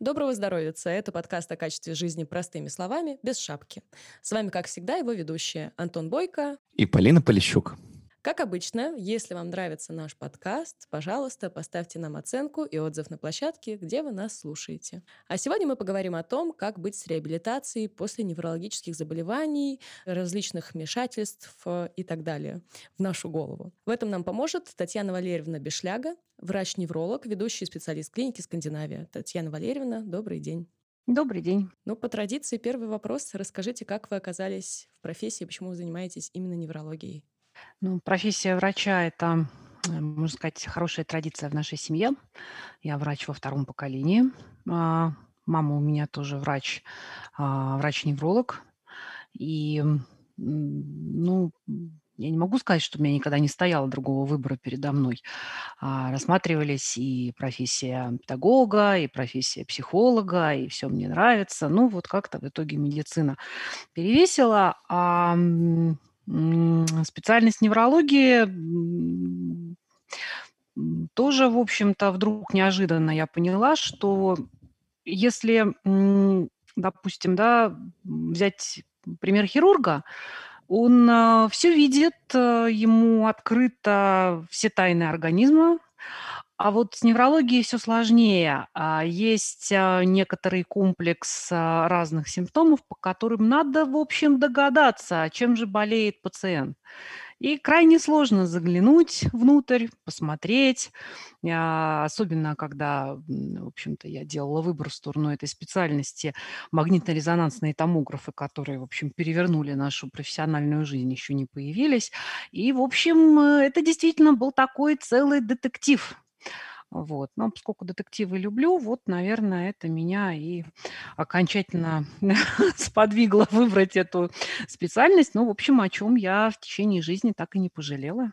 Доброго здоровья! Это подкаст о качестве жизни простыми словами, без шапки. С вами, как всегда, его ведущие Антон Бойко и Полина Полищук. Как обычно, если вам нравится наш подкаст, пожалуйста, поставьте нам оценку и отзыв на площадке, где вы нас слушаете. А сегодня мы поговорим о том, как быть с реабилитацией после неврологических заболеваний, различных вмешательств э, и так далее в нашу голову. В этом нам поможет Татьяна Валерьевна Бешляга, врач-невролог, ведущий специалист клиники «Скандинавия». Татьяна Валерьевна, добрый день. Добрый день. Ну, по традиции, первый вопрос. Расскажите, как вы оказались в профессии, почему вы занимаетесь именно неврологией? Ну, профессия врача- это, э, можно сказать, хорошая традиция в нашей семье. Я врач во втором поколении. А, мама у меня тоже врач, а, врач-невролог. И, ну, я не могу сказать, что у меня никогда не стояло другого выбора передо мной. А, рассматривались и профессия педагога, и профессия психолога, и все мне нравится. Ну, вот как-то в итоге медицина перевесила. А Специальность неврологии, тоже, в общем-то, вдруг неожиданно я поняла, что если, допустим, да, взять пример хирурга, он, а, все видит, а, ему открыто все тайны организма, а вот с неврологией все сложнее. А, есть, а, некоторый комплекс, а, разных симптомов, по которым надо, в общем, догадаться, чем же болеет пациент. И крайне сложно заглянуть внутрь, посмотреть, особенно когда, в общем-то, я делала выбор в сторону этой специальности. Магнитно-резонансные томографы, которые, в общем, перевернули нашу профессиональную жизнь, еще не появились. И, в общем, э, это действительно был такой целый детектив. Вот. Но поскольку детективы люблю, вот, наверное, это меня и окончательно сподвигло выбрать эту специальность. Ну, в общем, о чем я в течение жизни так и не пожалела.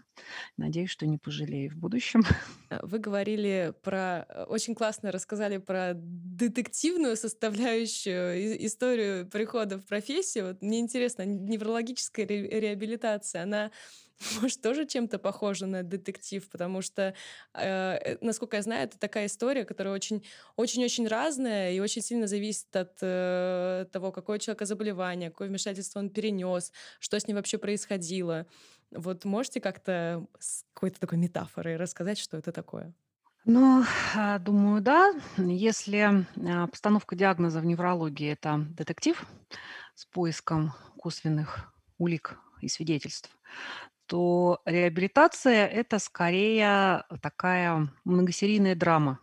Надеюсь, что не пожалею в будущем. Э, вы говорили про... Э, очень классно рассказали про детективную составляющую историю прихода в профессию. Вот мне интересно, неврологическая реабилитация, она может, тоже чем-то похожа на детектив, потому что, э, э, насколько я знаю, это такая история, которая очень, очень-очень разная и очень сильно зависит от э, того, какое у человека заболевание, какое вмешательство он перенес, что с ним вообще происходило. Вот можете как-то с какой-то такой метафорой рассказать, что это такое? Ну, а, думаю, да. Если а, постановка диагноза в неврологии– это детектив с поиском косвенных улик и свидетельств, то реабилитация- это скорее такая многосерийная драма.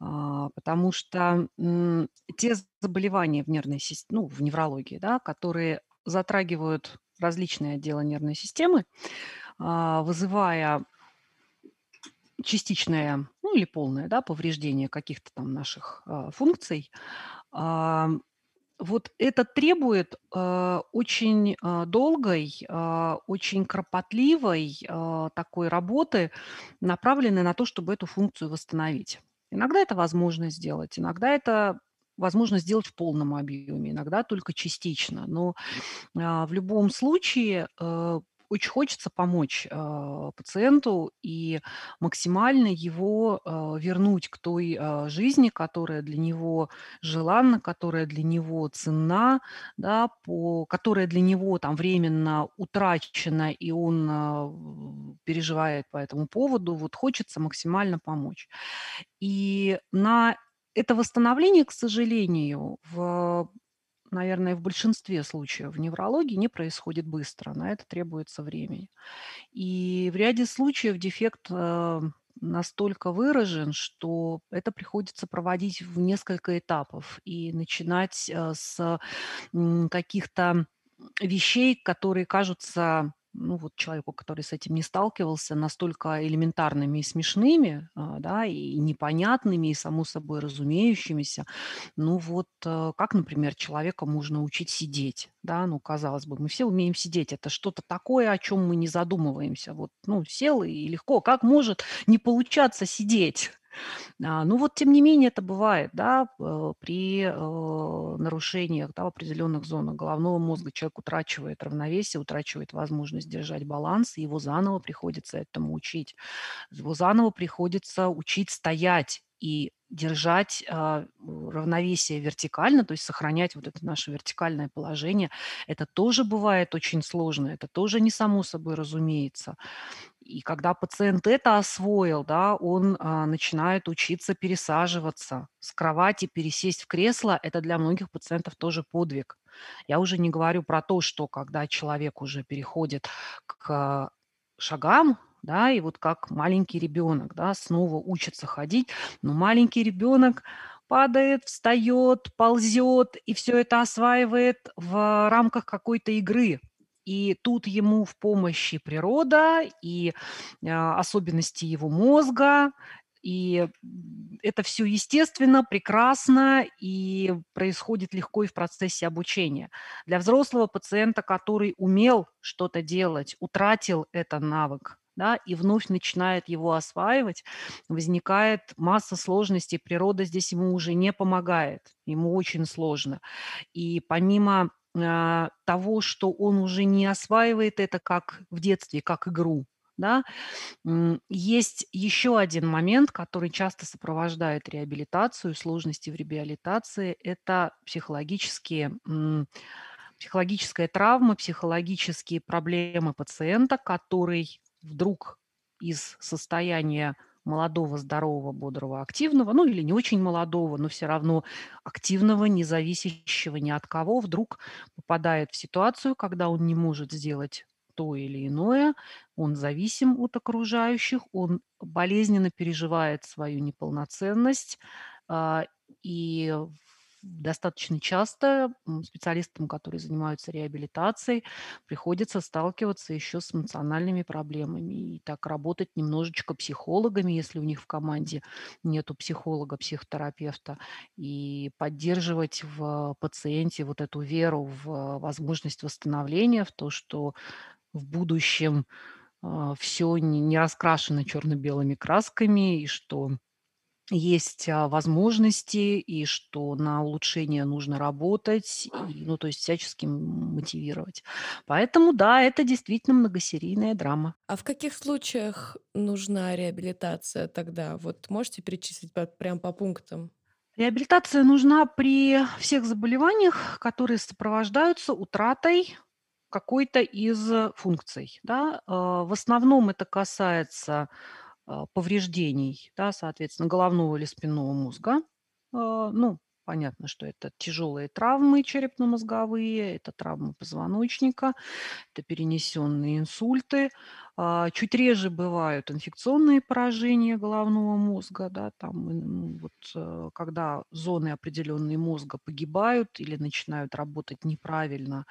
А, потому что, те заболевания в нервной сис ну, в неврологии, да, которые затрагивают различные отделы нервной системы, а, вызывая частичное, ну, или полное, да, повреждение каких-то там наших, а, функций, вот это требует, э, очень, э, долгой, э, очень кропотливой, э, такой работы, направленной на то, чтобы эту функцию восстановить. Иногда это возможно сделать, иногда это возможно сделать в полном объеме, иногда только частично. Но, а, в любом случае, э, очень хочется помочь, а, пациенту и максимально его, а, вернуть к той, а, жизни, которая для него желанна, которая для него ценна, да, по которая для него там временно утрачена, и он, а, переживает по этому поводу. Вот хочется максимально помочь. И на это восстановление, к сожалению, в наверное, в большинстве случаев в неврологии не происходит быстро, на это требуется времени. И в ряде случаев дефект э, настолько выражен, что это приходится проводить в несколько этапов и начинать э, с каких-то вещей, которые кажутся ну, вот человеку, который с этим не сталкивался, настолько элементарными и смешными, а, да, и непонятными, и само собой разумеющимися. Ну вот, э, как, например, человека можно учить сидеть, да, ну, казалось бы, мы все умеем сидеть, это что-то такое, о чем мы не задумываемся. Вот, ну, сел и легко, как может не получаться сидеть? А, ну вот, тем не менее, это бывает, да, э, при э, нарушениях, да, в определенных зонах головного мозга человек утрачивает равновесие, утрачивает возможность держать баланс, его заново приходится этому учить. Его заново приходится учить стоять и держать, а, равновесие вертикально, то есть сохранять вот это наше вертикальное положение. Это тоже бывает очень сложно, это тоже не само собой разумеется. И когда пациент это освоил, да, он, а, начинает учиться пересаживаться с кровати, пересесть в кресло. Это для многих пациентов тоже подвиг. Я уже не говорю про то, что когда человек уже переходит к шагам, да, и вот как маленький ребенок, да, снова учится ходить, но маленький ребенок падает, встает, ползет и все это осваивает в рамках какой-то игры. И тут ему в помощи природа и, а, особенности его мозга. И это все естественно, прекрасно и происходит легко и в процессе обучения. Для взрослого пациента, который умел что-то делать, утратил этот навык, да, и вновь начинает его осваивать, возникает масса сложностей. Природа здесь ему уже не помогает, ему очень сложно. И помимо того, что он уже не осваивает это как в детстве, как игру. Да? Есть еще один момент, который часто сопровождает реабилитацию, сложности в реабилитации– это психологические, психологическая травма, психологические проблемы пациента, который вдруг из состояния молодого, здорового, бодрого, активного, ну или не очень молодого, но все равно активного, не зависящего ни от кого, вдруг попадает в ситуацию, когда он не может сделать то или иное, он зависим от окружающих, он болезненно переживает свою неполноценность, а, и достаточно часто специалистам, которые занимаются реабилитацией, приходится сталкиваться еще с эмоциональными проблемами и так работать немножечко психологами, если у них в команде нету психолога, психотерапевта, и поддерживать в пациенте вот эту веру в возможность восстановления, в то, что в будущем а, все не раскрашено черно-белыми красками, и что есть, а, возможности, и что на улучшение нужно работать, и, ну, то есть всячески мотивировать. Поэтому да, это действительно многосерийная драма. А в каких случаях нужна реабилитация тогда? Вот можете перечислить по прям по пунктам? Реабилитация нужна при всех заболеваниях, которые сопровождаются утратой какой-то из функций, да. А, в основном это касается повреждений, да, соответственно, головного или спинного мозга. А, ну, понятно, что это тяжелые травмы черепно-мозговые, это травмы позвоночника, это перенесенные инсульты. А, чуть реже бывают инфекционные поражения головного мозга, да, там, ну, вот, э, когда зоны определенные мозга погибают или начинают работать неправильно.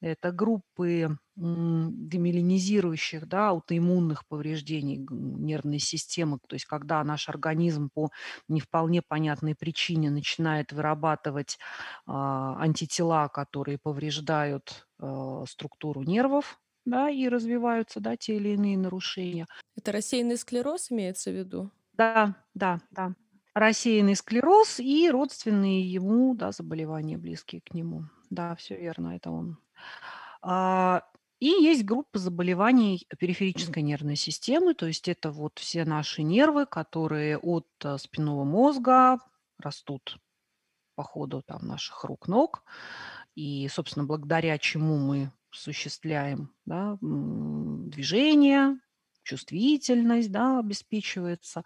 Это группы демиелинизирующих, да, аутоиммунных повреждений нервной системы, то есть когда наш организм по не вполне понятной причине начинает вырабатывать а, антитела, которые повреждают а, структуру нервов, да, и развиваются, да, те или иные нарушения. Это рассеянный склероз имеется в виду? Да, да, да. Рассеянный склероз и родственные ему, да, заболевания, близкие к нему. Да, все верно, это он. И есть группа заболеваний периферической нервной системы, то есть это вот все наши нервы, которые от э, спинного мозга растут по ходу там наших рук, ног, и, собственно, благодаря чему мы осуществляем да, движение, чувствительность да, обеспечивается.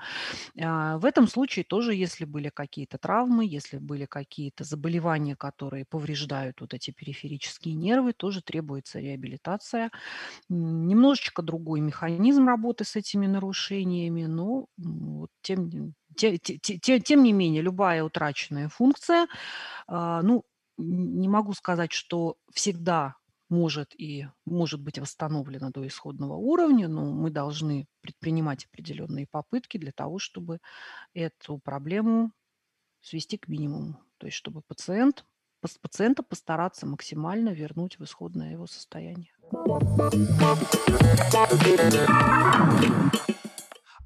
А, в этом случае тоже, если были какие-то травмы, если были какие-то заболевания, которые повреждают вот эти периферические нервы, тоже требуется реабилитация. Немножечко другой механизм работы с этими нарушениями, но вот тем, тем, тем, тем не менее любая утраченная функция, а, ну, не могу сказать, что всегда может и может быть восстановлена до исходного уровня, но мы должны предпринимать определенные попытки для того, чтобы эту проблему свести к минимуму. То есть чтобы пациент, пациента постараться максимально вернуть в исходное его состояние.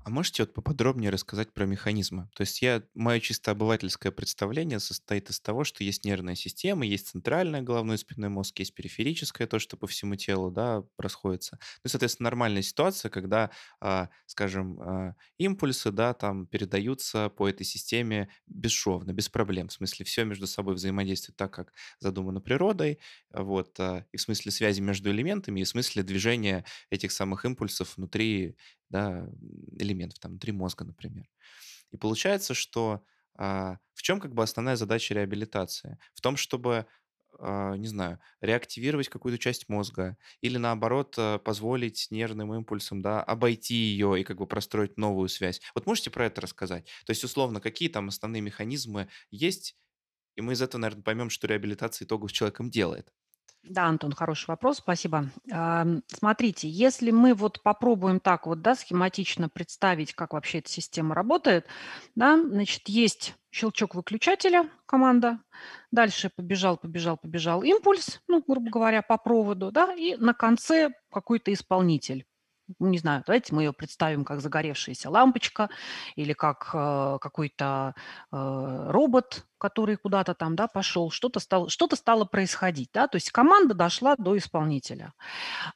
А можете вот поподробнее рассказать про механизмы? То есть я мое чисто обывательское представление состоит из того, что есть нервная система, есть центральная головной спинной мозг, есть периферическая, то, что по всему телу, да, расходится. Ну, соответственно, нормальная ситуация, когда, а, скажем, а, импульсы, да, там передаются по этой системе бесшовно, без проблем. В смысле, все между собой взаимодействует так, как задумано природой, вот, а, и в смысле связи между элементами, и в смысле движения этих самых импульсов внутри да, элементов, там, внутри мозга, например. И получается, что а, в чем как бы основная задача реабилитации? В том, чтобы, а, не знаю, реактивировать какую-то часть мозга или наоборот а, позволить нервным импульсам, да, обойти ее и как бы простроить новую связь. Вот можете про это рассказать? То есть, условно, какие там основные механизмы есть, и мы из этого, наверное, поймем, что реабилитация итогов с человеком делает. Да, Антон, хороший вопрос, спасибо. Смотрите, если мы вот попробуем так вот, да, схематично представить, как вообще эта система работает, да, значит, есть щелчок выключателя, команда, дальше побежал, побежал, побежал импульс, ну, грубо говоря, по проводу, да, и на конце какой-то исполнитель не знаю, давайте мы ее представим как загоревшаяся лампочка или как э, какой-то э, робот, который куда-то там, да, пошел, что-то стало, что-то стало происходить, да, то есть команда дошла до исполнителя.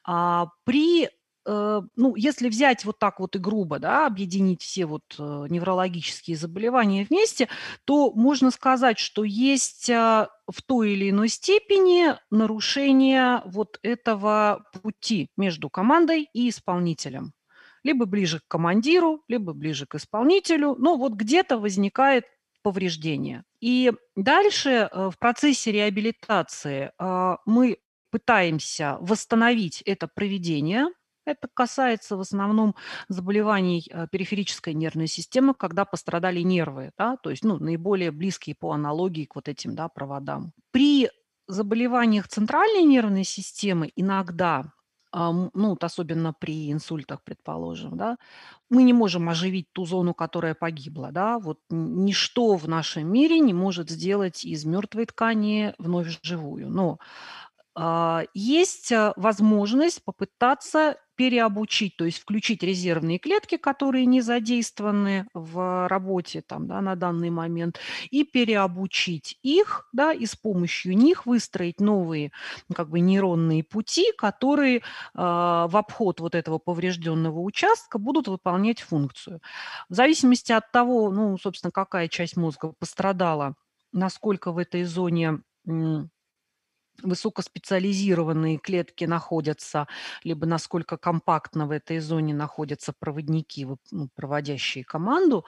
А при ну, если взять вот так вот и грубо, да, объединить все вот э, неврологические заболевания вместе, то можно сказать, что есть э, в той или иной степени нарушение вот этого пути между командой и исполнителем. Либо ближе к командиру, либо ближе к исполнителю, но вот где-то возникает повреждение. И дальше в процессе реабилитации мы пытаемся восстановить это проведение, это касается в основном заболеваний э, периферической нервной системы, когда пострадали нервы, да, то есть ну, наиболее близкие по аналогии к вот этим да, проводам. При заболеваниях центральной нервной системы иногда ну, вот особенно при инсультах, предположим, да, мы не можем оживить ту зону, которая погибла, да, вот ничто в нашем мире не может сделать из мертвой ткани вновь живую, но а, есть а, возможность попытаться переобучить, то есть включить резервные клетки, которые не задействованы в работе там, да, на данный момент, и переобучить их, да, и с помощью них выстроить новые как бы нейронные пути, которые э, в обход вот этого поврежденного участка будут выполнять функцию. В зависимости от того, ну, собственно, какая часть мозга пострадала, насколько в этой зоне высокоспециализированные клетки находятся, либо насколько компактно в этой зоне находятся проводники, ну, проводящие команду.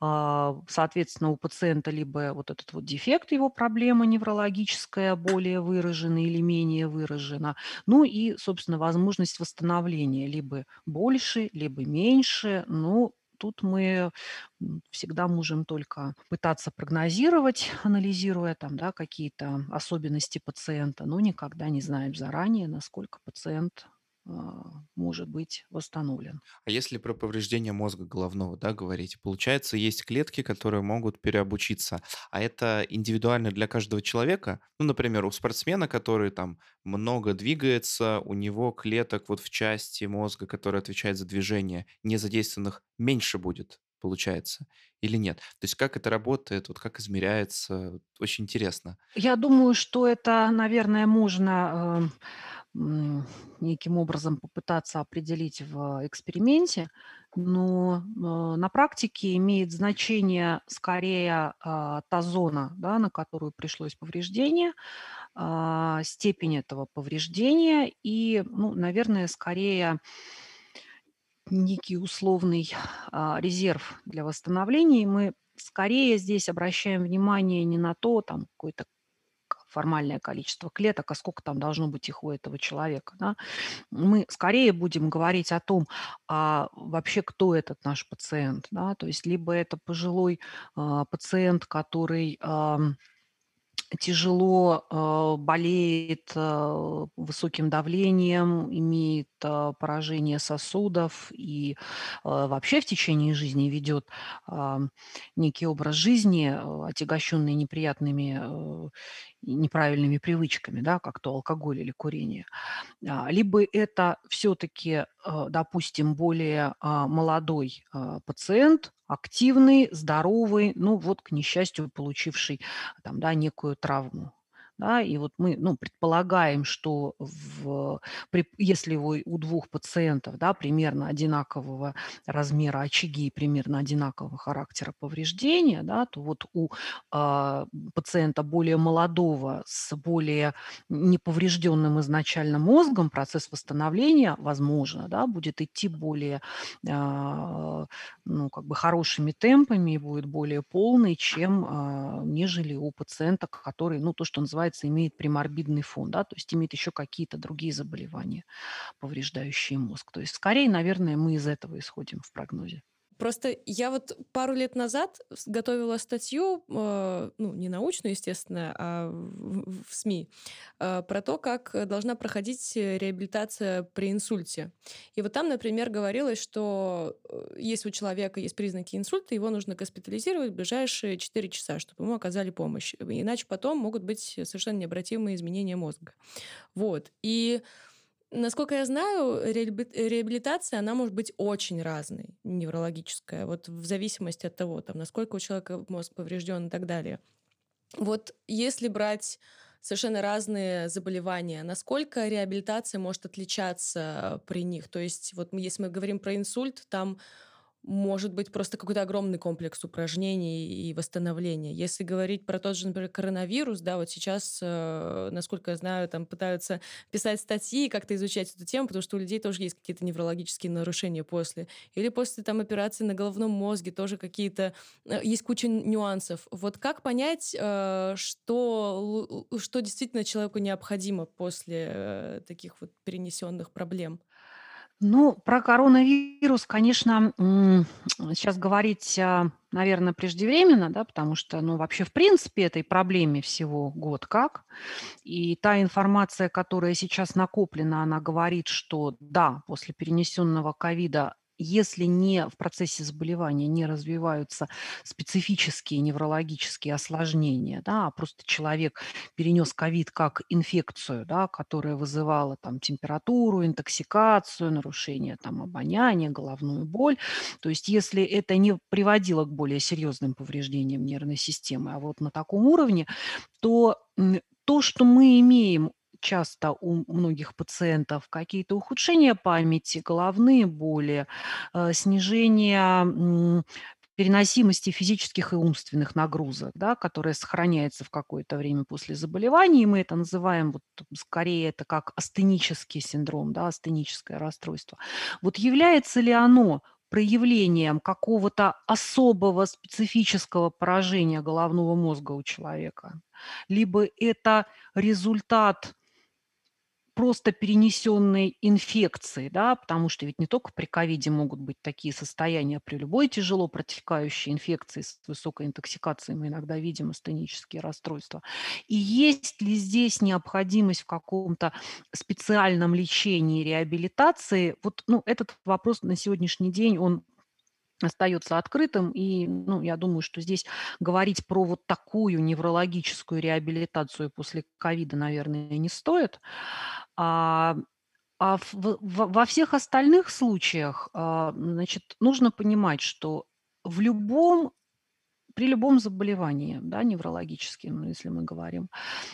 А, соответственно, у пациента либо вот этот вот дефект, его проблема неврологическая более выражена или менее выражена, ну и, собственно, возможность восстановления либо больше, либо меньше, ну, тут мы всегда можем только пытаться прогнозировать, анализируя там, да, какие-то особенности пациента, но никогда не знаем заранее, насколько пациент может быть восстановлен. А если про повреждение мозга головного, да, говорить, получается, есть клетки, которые могут переобучиться, а это индивидуально для каждого человека? Ну, например, у спортсмена, который там много двигается, у него клеток вот в части мозга, которая отвечает за движение, не задействованных меньше будет, получается, или нет? То есть как это работает, вот как измеряется, очень интересно. Я думаю, что это, наверное, можно э, неким образом попытаться определить в эксперименте, но э, на практике имеет значение скорее а, та зона, да, на которую пришлось повреждение, а, степень этого повреждения и, ну, наверное, скорее некий условный а, резерв для восстановления. И мы скорее здесь обращаем внимание не на то, там какой-то формальное количество клеток, а сколько там должно быть их у этого человека. Да? Мы скорее будем говорить о том, а вообще кто этот наш пациент. Да? То есть либо это пожилой а, пациент, который... А, тяжело э, болеет э, высоким давлением, имеет э, поражение сосудов и вообще в течение жизни ведет некий образ жизни, отягощенный неприятными неправильными привычками, да, как то алкоголь или курение. А, либо это все-таки, допустим, более молодой пациент, активный, здоровый, ну вот, к несчастью, получивший там, да, некую травму да, и вот мы, ну, предполагаем, что в, при, если вы у двух пациентов, да, примерно одинакового размера очаги и примерно одинакового характера повреждения, да, то вот у э, пациента более молодого с более неповрежденным изначально мозгом процесс восстановления, возможно, да, будет идти более, э, ну, как бы хорошими темпами и будет более полный, чем э, нежели у пациента, который, ну, то, что называется называется, имеет приморбидный фон, да, то есть имеет еще какие-то другие заболевания, повреждающие мозг. То есть скорее, наверное, мы из этого исходим в прогнозе. Просто я вот пару лет назад готовила статью, э, ну, не научную, естественно, а в, СМИ, э, про то, как должна проходить реабилитация при инсульте. И вот там, например, говорилось, что э, если у человека есть признаки инсульта, его нужно госпитализировать в ближайшие 4 часа, чтобы ему оказали помощь. Иначе потом могут быть совершенно необратимые изменения мозга. Вот. И Насколько я знаю, реабилитация, она может быть очень разной, неврологическая, вот в зависимости от того, там, насколько у человека мозг поврежден и так далее. Вот если брать совершенно разные заболевания, насколько реабилитация может отличаться при них? То есть вот если мы говорим про инсульт, там может быть просто какой-то огромный комплекс упражнений и восстановления. Если говорить про тот же, например, коронавирус, да, вот сейчас, э, насколько я знаю, там пытаются писать статьи, как-то изучать эту тему, потому что у людей тоже есть какие-то неврологические нарушения после. Или после там операции на головном мозге тоже какие-то... Э, есть куча нюансов. Вот как понять, э, что, что действительно человеку необходимо после таких вот перенесенных проблем? Ну, про коронавирус, конечно, сейчас говорить, а, наверное, преждевременно, да, потому что, ну, вообще, в принципе, этой проблеме всего год как. И та информация, которая сейчас накоплена, она говорит, что да, после перенесенного ковида если не в процессе заболевания не развиваются специфические неврологические осложнения, да, а просто человек перенес ковид как инфекцию, да, которая вызывала там температуру, интоксикацию, нарушение там обоняния, головную боль, то есть если это не приводило к более серьезным повреждениям нервной системы, а вот на таком уровне, то то, что мы имеем часто у многих пациентов какие-то ухудшения памяти, головные боли, э, снижение переносимости физических и умственных нагрузок, да, которая сохраняется в какое-то время после заболевания, и мы это называем, вот, скорее это как астенический синдром, да, астеническое расстройство. Вот является ли оно проявлением какого-то особого специфического поражения головного мозга у человека, либо это результат просто перенесенной инфекции, да, потому что ведь не только при ковиде могут быть такие состояния, при любой тяжело протекающей инфекции с высокой интоксикацией мы иногда видим астенические расстройства. И есть ли здесь необходимость в каком-то специальном лечении, реабилитации? Вот ну, этот вопрос на сегодняшний день, он остается открытым. И ну, я думаю, что здесь говорить про вот такую неврологическую реабилитацию после ковида, наверное, не стоит. А, а в, в, во всех остальных случаях, а, значит, нужно понимать, что в любом при любом заболевании, да, неврологическим, если мы говорим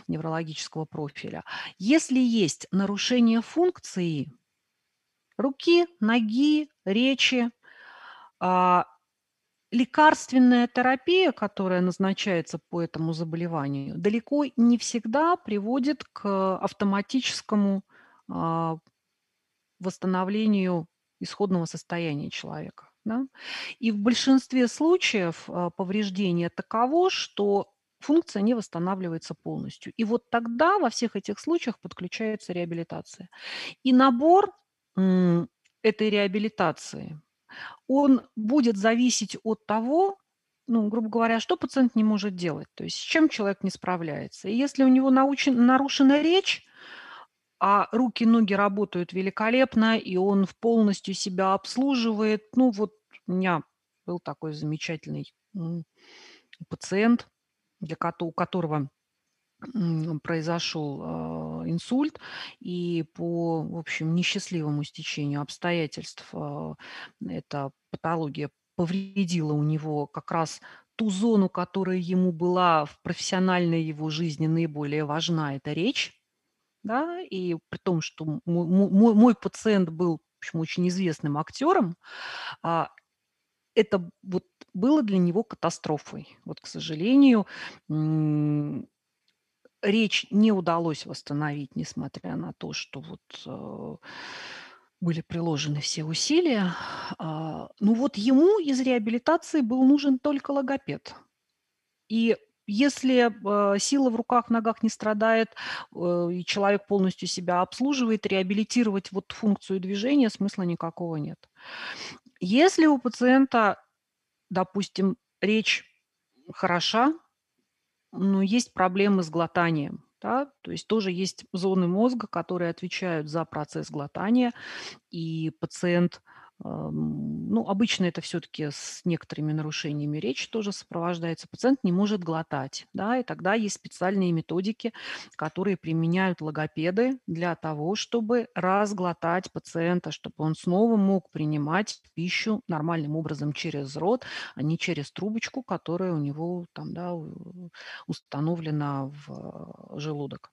неврологического профиля, если есть нарушение функции руки, ноги, речи, лекарственная терапия, которая назначается по этому заболеванию, далеко не всегда приводит к автоматическому а, восстановлению исходного состояния человека. Да? И в большинстве случаев а, повреждение таково, что функция не восстанавливается полностью. И вот тогда во всех этих случаях подключается реабилитация. И набор этой реабилитации он будет зависеть от того, ну, грубо говоря, что пациент не может делать, то есть с чем человек не справляется. И если у него научен, нарушена речь, а руки, ноги работают великолепно, и он полностью себя обслуживает. Ну, вот у меня был такой замечательный пациент, для у которого произошел, а, инсульт, и по, в общем, несчастливому стечению обстоятельств, а, эта патология повредила у него как раз ту зону, которая ему была в профессиональной его жизни наиболее важна- это речь. Да, и при том, что мо мо мой мой пациент был, в общем, очень известным актером, а, это вот было для него катастрофой. Вот, к сожалению, речь не удалось восстановить, несмотря на то, что вот, э, были приложены все усилия. А, ну вот ему из реабилитации был нужен только логопед. И если, э, сила в руках, ногах не страдает, э, и человек полностью себя обслуживает, реабилитировать вот функцию движения смысла никакого нет. Если у пациента, допустим, речь хороша, но есть проблемы с глотанием, да, то есть тоже есть зоны мозга, которые отвечают за процесс глотания, и пациент, ну, обычно это все-таки с некоторыми нарушениями речи тоже сопровождается, пациент не может глотать, да, и тогда есть специальные методики, которые применяют логопеды для того, чтобы разглотать пациента, чтобы он снова мог принимать пищу нормальным образом через рот, а не через трубочку, которая у него там, да, установлена в, э, желудок.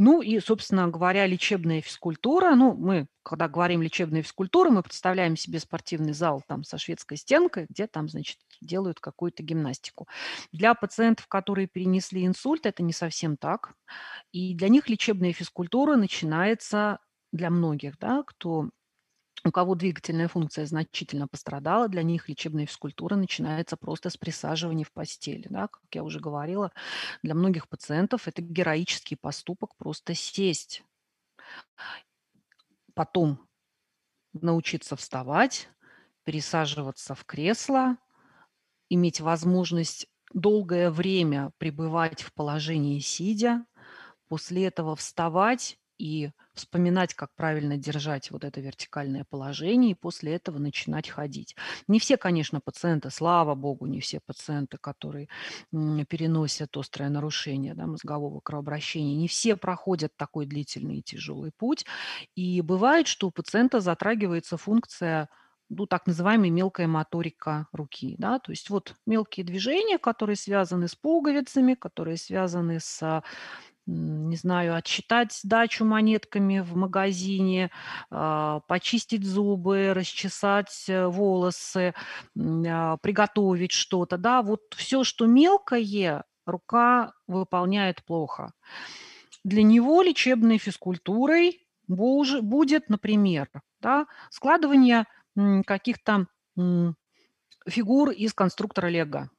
Ну и, собственно говоря, лечебная физкультура. Ну, мы, когда говорим лечебная физкультура, мы представляем себе спортивный зал там со шведской стенкой, где там, значит, делают какую-то гимнастику. Для пациентов, которые перенесли инсульт, это не совсем так. И для них лечебная физкультура начинается для многих, да, кто у кого двигательная функция значительно пострадала, для них лечебная физкультура начинается просто с присаживания в постели. Да. Как я уже говорила, для многих пациентов это героический поступок просто сесть. Потом научиться вставать, пересаживаться в кресло, иметь возможность долгое время пребывать в положении сидя, после этого вставать и вспоминать, как правильно держать вот это вертикальное положение, и после этого начинать ходить. Не все, конечно, пациенты, слава богу, не все пациенты, которые переносят острое нарушение да, мозгового кровообращения, не все проходят такой длительный и тяжелый путь. И бывает, что у пациента затрагивается функция ну, так называемая мелкая моторика руки, да, то есть вот мелкие движения, которые связаны с пуговицами, которые связаны с м, не знаю, отсчитать сдачу монетками в магазине, а, почистить зубы, расчесать э, волосы, а, приготовить что-то, да, вот все, что мелкое, рука выполняет плохо. Для него лечебной физкультурой будет, например, да, складывание каких-то фигур из конструктора Лего.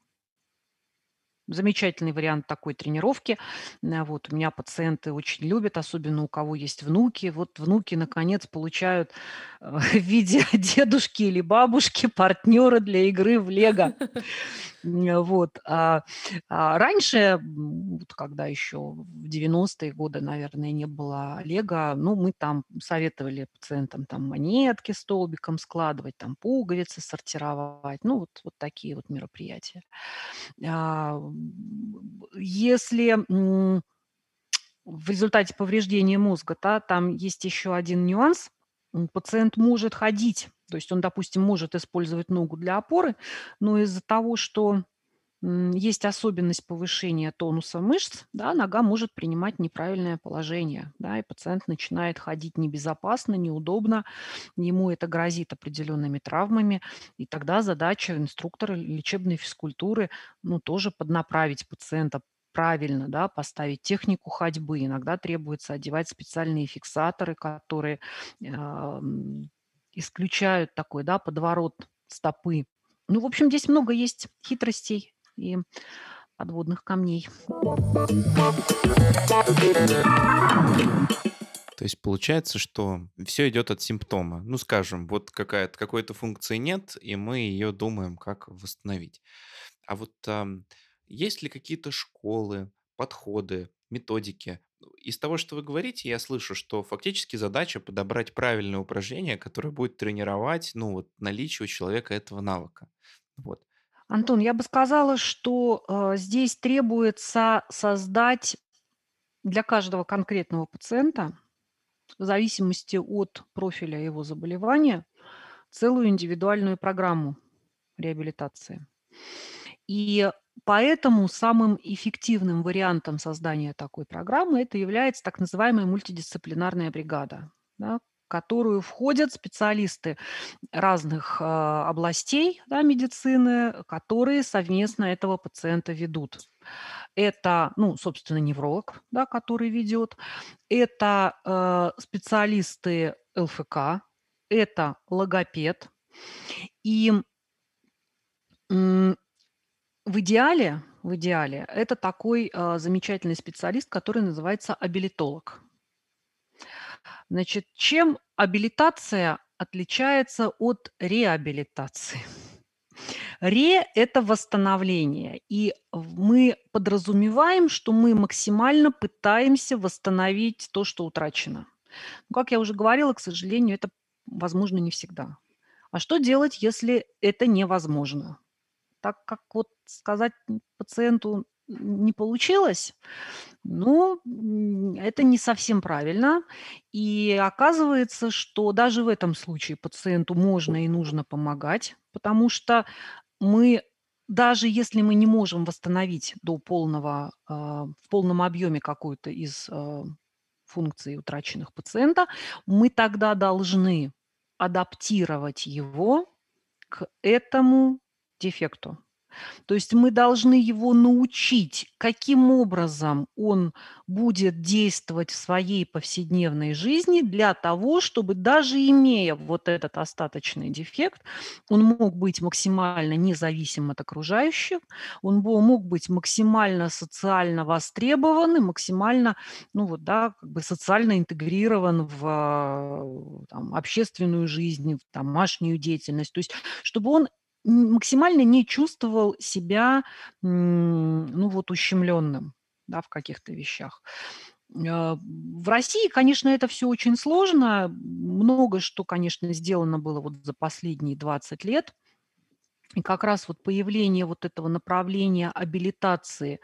Замечательный вариант такой тренировки. Вот у меня пациенты очень любят, особенно у кого есть внуки. Вот внуки наконец получают э, в виде дедушки или бабушки партнера для игры в лего. Э, вот. А, а раньше, вот когда еще в 90-е годы, наверное, не было лего, ну, мы там советовали пациентам там монетки столбиком складывать, там пуговицы сортировать, ну, вот, вот такие вот мероприятия. А, если в результате повреждения мозга, да, там есть еще один нюанс. Пациент может ходить, то есть он, допустим, может использовать ногу для опоры, но из-за того, что есть особенность повышения тонуса мышц, да, нога может принимать неправильное положение, да, и пациент начинает ходить небезопасно, неудобно, ему это грозит определенными травмами, и тогда задача инструктора лечебной физкультуры, ну, тоже поднаправить пациента правильно, да, поставить технику ходьбы. Иногда требуется одевать специальные фиксаторы, которые исключают такой, да, подворот стопы. Ну, в общем, здесь много есть хитростей и подводных камней. То есть получается, что все идет от симптома. Ну, скажем, вот какая-то, какой-то функции нет, и мы ее думаем, как восстановить. А вот есть ли какие-то школы, подходы, методики? Из того, что вы говорите, я слышу, что фактически задача подобрать правильное упражнение, которое будет тренировать, ну, вот, наличие у человека этого навыка. Вот. Антон, я бы сказала, что, э, здесь требуется создать для каждого конкретного пациента, в зависимости от профиля его заболевания, целую индивидуальную программу реабилитации. И поэтому самым эффективным вариантом создания такой программы это является так называемая мультидисциплинарная бригада, да, которую входят специалисты разных, а, областей, да, медицины, которые совместно этого пациента ведут. Это, ну, собственно, невролог, да, который ведет, это, э, специалисты ЛФК, это логопед. И в идеале в идеале это такой, а, замечательный специалист, который называется абилитолог. Значит, чем абилитация отличается от реабилитации? Ре- это восстановление, и мы подразумеваем, что мы максимально пытаемся восстановить то, что утрачено. Но, как я уже говорила, к сожалению, это возможно не всегда. А что делать, если это невозможно? Так как вот сказать пациенту не получилось, ну, это не совсем правильно. И оказывается, что даже в этом случае пациенту можно и нужно помогать, потому что мы, даже если мы не можем восстановить до полного, а, в полном объеме какую-то из, а, функций, утраченных пациента, мы тогда должны адаптировать его к этому дефекту. То есть мы должны его научить, каким образом он будет действовать в своей повседневной жизни для того, чтобы даже имея вот этот остаточный дефект, он мог быть максимально независим от окружающих, он мог быть максимально социально востребован и максимально, ну вот, да, как бы социально интегрирован в там, общественную жизнь, в домашнюю деятельность. То есть чтобы он максимально не чувствовал себя, ну, вот ущемленным, да, в каких-то вещах. А, в России, конечно, это все очень сложно. Много что, конечно, сделано было вот за последние 20 лет. И как раз вот появление вот этого направления абилитации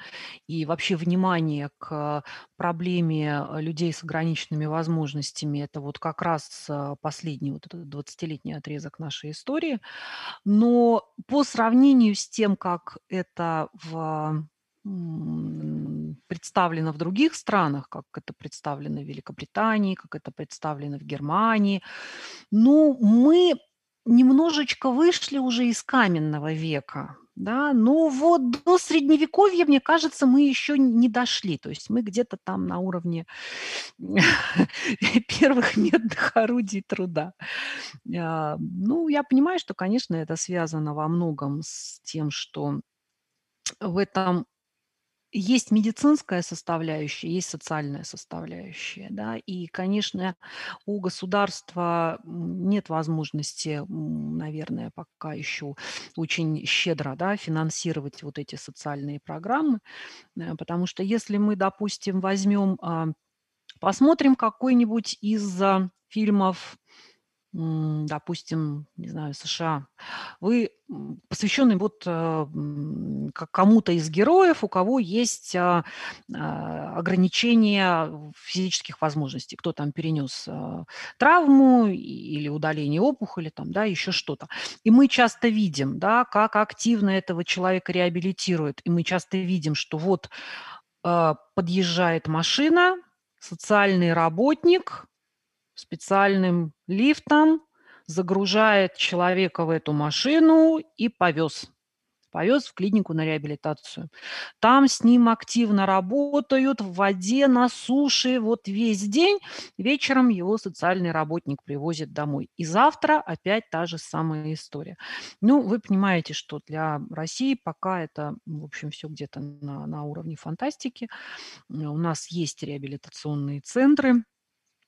и вообще внимания к проблеме э, людей с ограниченными возможностями, это вот как раз э, последний вот этот 20-летний отрезок нашей истории. Но по сравнению с тем, как это в представлено в других странах, как это представлено в Великобритании, как это представлено в Германии. Ну, мы немножечко вышли уже из каменного века, да, но вот до средневековья, мне кажется, мы еще не дошли. То есть мы где-то там на уровне первых медных орудий труда. А, ну, я понимаю, что, конечно, это связано во многом с тем, что в этом есть медицинская составляющая, есть социальная составляющая, да, и, конечно, у государства нет возможности, наверное, пока еще очень щедро, да, финансировать вот эти социальные программы, э, потому что если мы, допустим, возьмем, а, посмотрим какой-нибудь из а, фильмов допустим, не знаю, США, вы посвященный вот э, кому-то из героев, у кого есть а, а, ограничения физических возможностей, кто там перенес а, травму или удаление опухоли, там, да, еще что-то. И мы часто видим, да, как активно этого человека реабилитируют, и мы часто видим, что вот подъезжает машина, социальный работник, специальным лифтом, загружает человека в эту машину и повез. Повез в клинику на реабилитацию. Там с ним активно работают в воде, на суше, вот весь день. Вечером его социальный работник привозит домой. И завтра опять та же самая история. Ну, вы понимаете, что для России пока это, в общем, все где-то на, на уровне фантастики. У нас есть реабилитационные центры,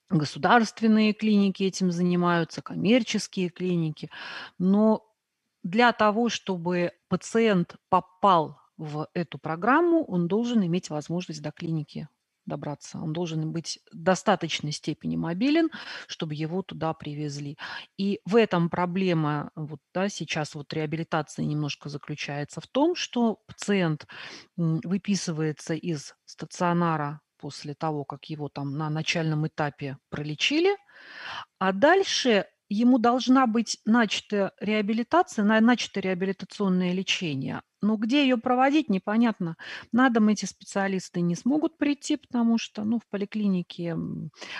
Государственные клиники этим занимаются, коммерческие клиники. Но для того, чтобы пациент попал в эту программу, он должен иметь возможность до клиники добраться. Он должен быть в достаточной степени мобилен, чтобы его туда привезли. И в этом проблема вот, да, сейчас вот реабилитации немножко заключается в том, что пациент выписывается из стационара после того, как его там на начальном этапе пролечили, а дальше ему должна быть начата реабилитация, начато реабилитационное лечение. Но где ее проводить, непонятно. На дом эти специалисты не смогут прийти, потому что, ну, в поликлинике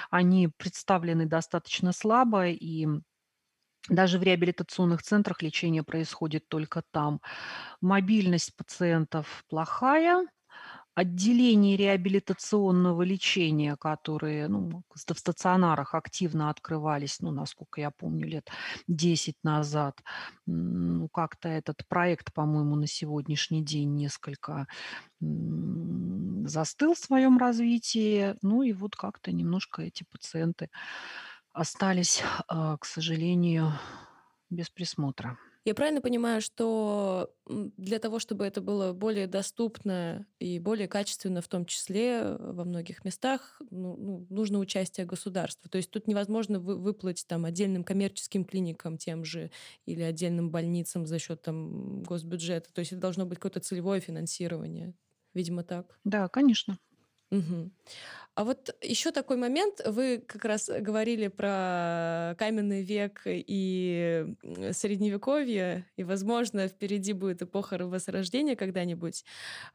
они представлены достаточно слабо, и даже в реабилитационных центрах лечение происходит только там. Мобильность пациентов плохая, отделений реабилитационного лечения, которые ну, в стационарах активно открывались, ну, насколько я помню, лет 10 назад. Ну, как-то этот проект, по-моему, на сегодняшний день несколько застыл в своем развитии. Ну и вот как-то немножко эти пациенты остались, а, к сожалению, без присмотра. Я правильно понимаю, что для того, чтобы это было более доступно и более качественно, в том числе э, во многих местах, ну, ну, нужно участие государства. То есть тут невозможно вы, выплатить там отдельным коммерческим клиникам тем же или отдельным больницам за счет там госбюджета. То есть это должно быть какое-то целевое финансирование. Видимо, так. Да, конечно. Мгм. А вот еще такой момент. Вы как раз говорили про каменный век и средневековье, и, возможно, впереди будет эпоха Возрождения когда-нибудь.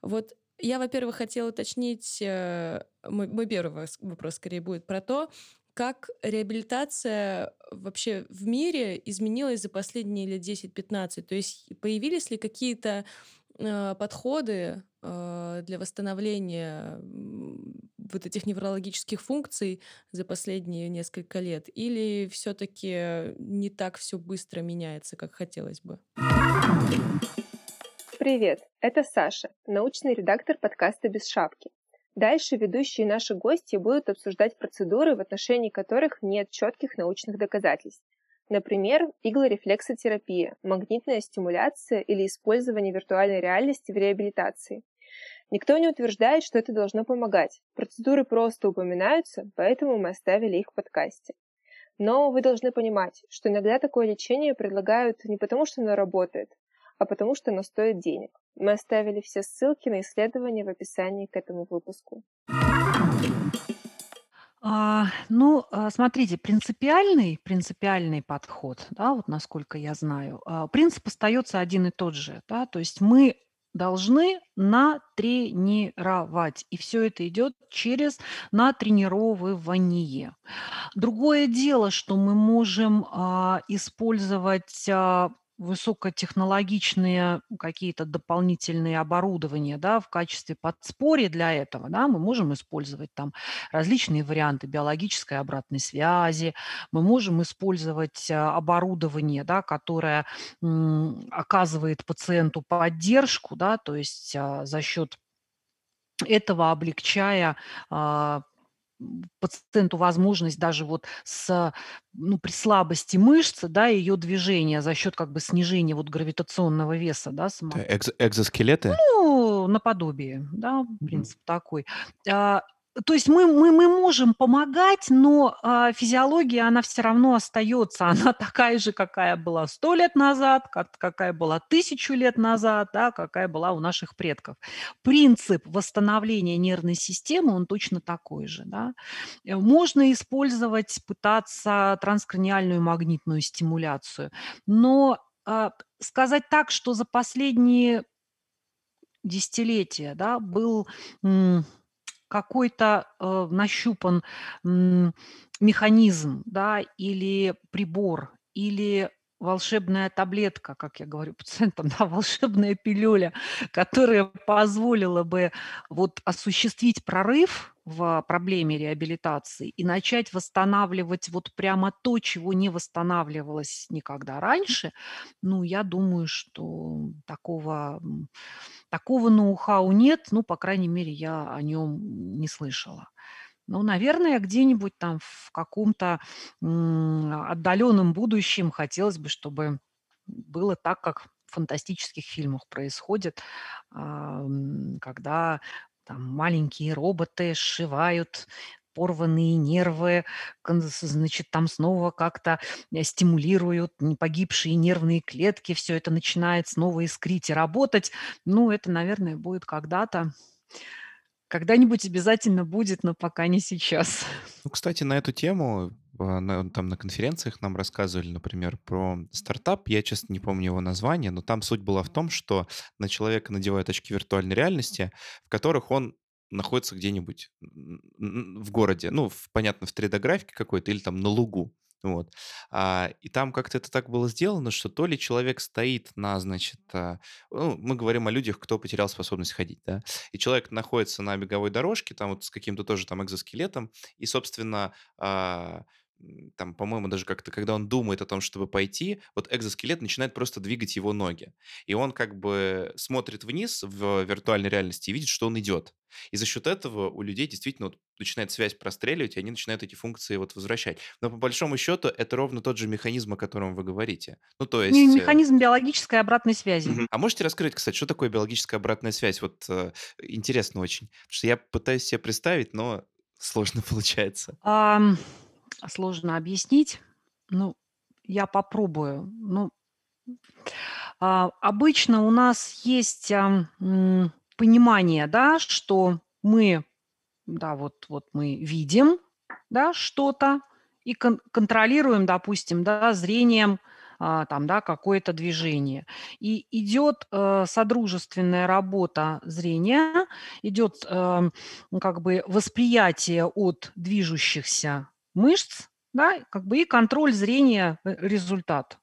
Вот я, во-первых, хотела уточнить, э, мой, мой первый вопрос скорее будет про то, как реабилитация вообще в мире изменилась за последние лет 10-15? То есть появились ли какие-то подходы э, для восстановления вот этих неврологических функций за последние несколько лет? Или все-таки не так все быстро меняется, как хотелось бы? Привет, это Саша, научный редактор подкаста «Без шапки». Дальше ведущие наши гости будут обсуждать процедуры, в отношении которых нет четких научных доказательств. Например, иглорефлексотерапия, магнитная стимуляция или использование виртуальной реальности в реабилитации. Никто не утверждает, что это должно помогать. Процедуры просто упоминаются, поэтому мы оставили их в подкасте. Но вы должны понимать, что иногда такое лечение предлагают не потому, что оно работает, а потому что оно стоит денег. Мы оставили все ссылки на исследования в описании к этому выпуску. А, ну, а, смотрите, принципиальный, принципиальный подход, да, вот насколько я знаю, а, принцип остается один и тот же, да, то есть мы должны натренировать. И все это идет через натренировывание. Другое дело, что мы можем а, использовать а, высокотехнологичные какие-то дополнительные оборудования, да, в качестве подспорья для этого, да, мы можем использовать там различные варианты биологической обратной связи, мы можем использовать а, оборудование, да, которое оказывает пациенту поддержку, да, то есть а, за счет этого облегчая а, пациенту возможность даже вот с, ну, при слабости мышцы, да, ее движения за счет как бы снижения вот гравитационного веса, да, самого. Экз- экзоскелеты? Ну, наподобие, да, принцип такой. То есть мы, мы, мы можем помогать, но а, физиология, она все равно остается. Она такая же, какая была сто лет назад, как, какая была тысячу лет назад, да, какая была у наших предков. Принцип восстановления нервной системы, он точно такой же. Да. Э, можно использовать, пытаться транскраниальную магнитную стимуляцию, но а, сказать так, что за последние десятилетия да, был какой-то э, нащупан м, механизм, да, или прибор, или волшебная таблетка, как я говорю пациентам, да, волшебная пилюля, которая позволила бы вот осуществить прорыв в проблеме реабилитации и начать восстанавливать вот прямо то, чего не восстанавливалось никогда раньше, ну, я думаю, что такого Такого ноу-хау нет, ну, по крайней мере, я о нем не слышала. Ну, наверное, где-нибудь там в каком-то отдаленном будущем хотелось бы, чтобы было так, как в фантастических фильмах происходит, когда там маленькие роботы сшивают порванные нервы, значит, там снова как-то э, стимулируют погибшие нервные клетки, все это начинает снова искрить и работать. Ну, это, наверное, будет когда-то. Когда-нибудь обязательно будет, но пока не сейчас. Ну, кстати, на эту тему а, на, там на конференциях нам рассказывали, например, про стартап. Я, честно, не помню его название, но там суть была в том, что на человека надевают очки виртуальной реальности, в которых он находится где-нибудь в городе, ну, в, понятно, в 3D-графике какой-то или там на лугу. Вот. А, и там как-то это так было сделано, что то ли человек стоит на, значит, а, ну, мы говорим о людях, кто потерял способность ходить, да, и человек находится на беговой дорожке, там вот с каким-то тоже там экзоскелетом, и, собственно, а, там, по-моему, даже как-то, когда он думает о том, чтобы пойти, вот экзоскелет начинает просто двигать его ноги. И он как бы смотрит вниз в виртуальной реальности и видит, что он идет. И за счет этого у людей действительно вот начинает связь простреливать, и они начинают эти функции вот возвращать. Но по большому счету это ровно тот же механизм, о котором вы говорите. Ну, то есть... Механизм биологической обратной связи. Угу. А можете раскрыть, кстати, что такое биологическая обратная связь? Вот э, интересно очень. Потому что я пытаюсь себе представить, но сложно получается. Um сложно объяснить. Ну, я попробую. Ну, а, обычно у нас есть понимание, да, что мы, да, вот, вот мы видим, да, что-то и кон- контролируем, допустим, да, зрением а, там, да, какое-то движение. И идет э, содружественная работа зрения, идет э, как бы восприятие от движущихся мышц, да, как бы и контроль зрения э, результат.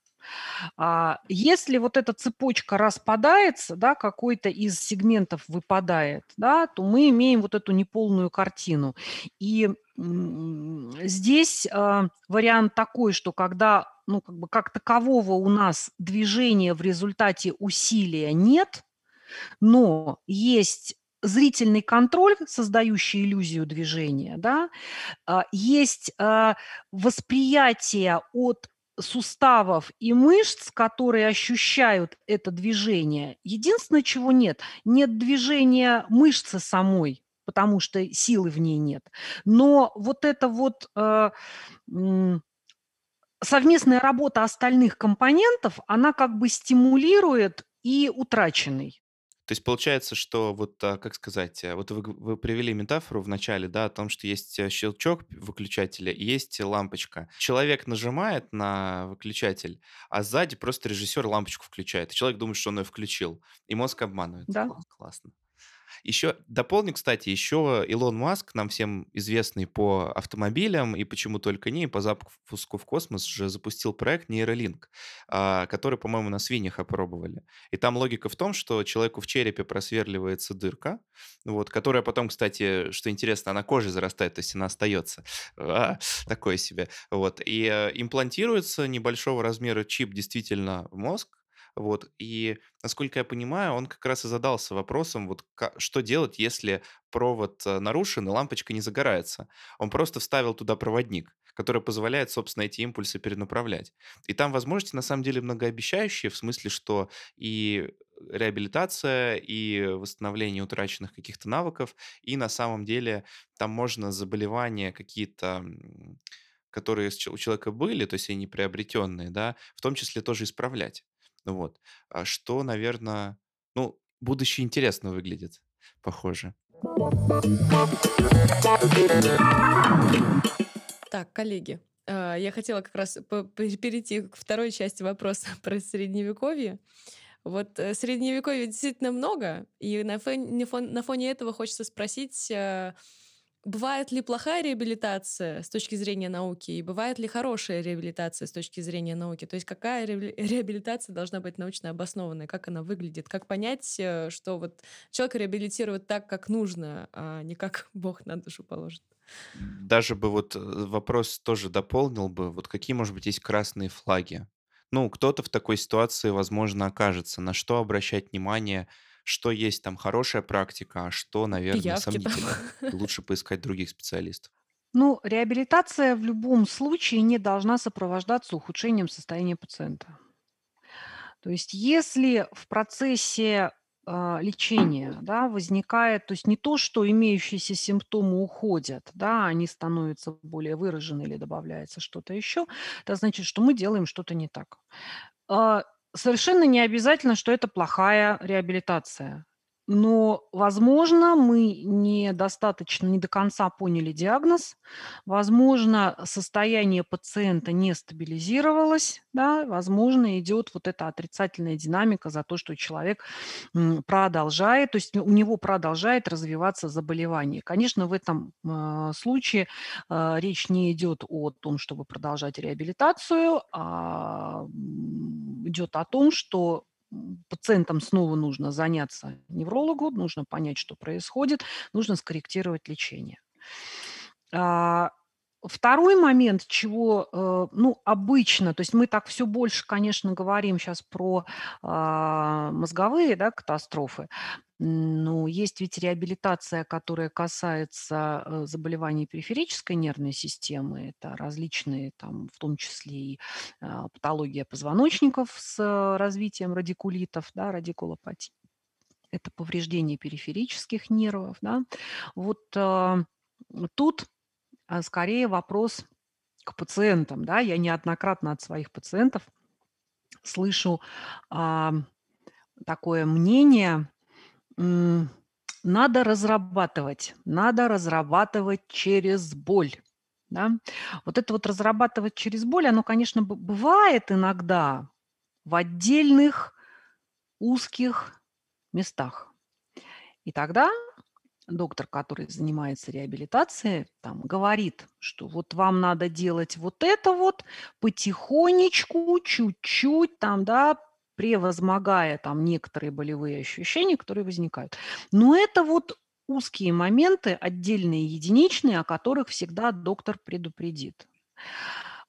А если вот эта цепочка распадается, да, какой-то из сегментов выпадает, да, то мы имеем вот эту неполную картину. И здесь э, вариант такой, что когда ну, как бы как такового у нас движения в результате усилия нет, но есть зрительный контроль, создающий иллюзию движения, да, а, есть а, восприятие от суставов и мышц, которые ощущают это движение. Единственное, чего нет, нет движения мышцы самой, потому что силы в ней нет. Но вот это вот э, совместная работа остальных компонентов, она как бы стимулирует и утраченный. То есть получается, что вот, а, как сказать, э, вот вы, вы привели метафору в начале, да, о том, что есть э, щелчок выключателя и есть лампочка. Человек нажимает на выключатель, а сзади просто режиссер лампочку включает. И человек думает, что он ее включил. И мозг обманывает. Да. Классно. Еще дополню, кстати, еще Илон Маск, нам всем известный по автомобилям и почему только не, по запуску в космос же запустил проект Нейролинк, а, который, по-моему, на свиньях опробовали. И там логика в том, что человеку в черепе просверливается дырка, вот, которая потом, кстати, что интересно, она кожей зарастает, то есть она остается. А, такое себе. Вот. И э, имплантируется небольшого размера чип действительно в мозг, вот. И, насколько я понимаю, он как раз и задался вопросом, вот что делать, если провод э, нарушен и лампочка не загорается. Он просто вставил туда проводник, который позволяет, собственно, эти импульсы перенаправлять. И там возможности, на самом деле, многообещающие, в смысле, что и реабилитация, и восстановление утраченных каких-то навыков, и на самом деле там можно заболевания какие-то которые у человека были, то есть они приобретенные, да, в том числе тоже исправлять. Ну вот. А что, наверное, ну, будущее интересно выглядит, похоже. Так, коллеги, а, я хотела как раз перейти к второй части вопроса про средневековье. Вот э, средневековья действительно много, и на фоне, на фоне этого хочется спросить, а, Бывает ли плохая реабилитация с точки зрения науки, и бывает ли хорошая реабилитация с точки зрения науки? То есть какая реабилитация должна быть научно обоснованной, как она выглядит, как понять, э, что вот человека реабилитировать так, как нужно, а не как Бог на душу положит? Даже бы вот э, вопрос тоже дополнил бы, вот какие, может быть, есть красные флаги? Ну, кто-то в такой ситуации, возможно, окажется. На что обращать внимание – что есть там хорошая практика, а что, наверное, Пиявки сомнительно. Лучше поискать других специалистов. Ну, реабилитация в любом случае не должна сопровождаться ухудшением состояния пациента. То есть если в процессе а, лечение, да, возникает, то есть не то, что имеющиеся симптомы уходят, да, они становятся более выражены или добавляется что-то еще, это значит, что мы делаем что-то не так. А, совершенно не обязательно, что это плохая реабилитация. Но, возможно, мы недостаточно, не до конца поняли диагноз. Возможно, состояние пациента не стабилизировалось, да, возможно, идет вот эта отрицательная динамика за то, что человек продолжает, то есть у него продолжает развиваться заболевание. Конечно, в этом э, случае э, речь не идет о том, чтобы продолжать реабилитацию, а идет о том, что пациентам снова нужно заняться неврологу, нужно понять, что происходит, нужно скорректировать лечение. А, второй момент, чего, э, ну, обычно, то есть мы так все больше, конечно, говорим сейчас про а, мозговые да, катастрофы, ну, есть ведь реабилитация, которая касается э, заболеваний периферической нервной системы. Это различные, там, в том числе и а, патология позвоночников с э, развитием радикулитов, да, радикулопатии. Это повреждение периферических нервов. Да. Вот тут а, скорее вопрос к пациентам. Да. Я неоднократно от своих пациентов слышу а, такое мнение, надо разрабатывать, надо разрабатывать через боль. Да? Вот это вот разрабатывать через боль, оно, конечно, бывает иногда в отдельных узких местах. И тогда доктор, который занимается реабилитацией, там говорит, что вот вам надо делать вот это вот потихонечку, чуть-чуть, там, да, превозмогая там некоторые болевые ощущения, которые возникают. Но это вот узкие моменты, отдельные, единичные, о которых всегда доктор предупредит.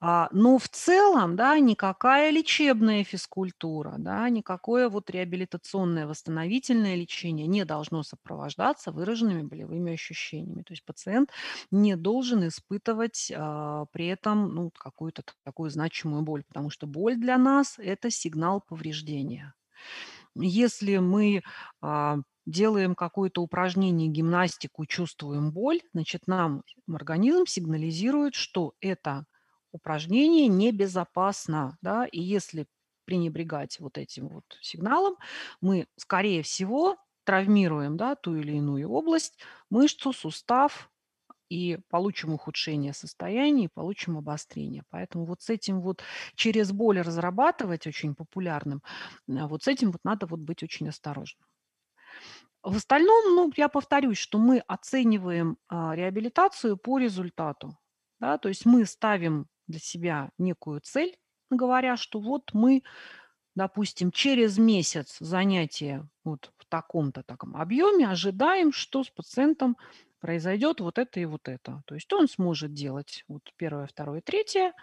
А, но в целом, да, никакая лечебная физкультура, да, никакое вот реабилитационное восстановительное лечение не должно сопровождаться выраженными болевыми ощущениями. То есть пациент не должен испытывать а, при этом ну, какую-то такую значимую боль, потому что боль для нас– это сигнал повреждения. Если мы а, делаем какое-то упражнение, гимнастику, чувствуем боль, значит, нам организм сигнализирует, что это упражнение небезопасно, да, и если пренебрегать вот этим вот сигналом, мы, скорее всего, травмируем, да, ту или иную область, мышцу, сустав, и получим ухудшение состояния, и получим обострение. Поэтому вот с этим вот через боль разрабатывать очень популярным, а вот с этим вот надо вот быть очень осторожным. В остальном, ну, я повторюсь, что мы оцениваем а, реабилитацию по результату. Да, то есть мы ставим для себя некую цель, говоря, что вот мы, допустим, через месяц занятия вот в таком-то таком объеме ожидаем, что с пациентом произойдет вот это и вот это. То есть он сможет делать вот первое, второе, третье.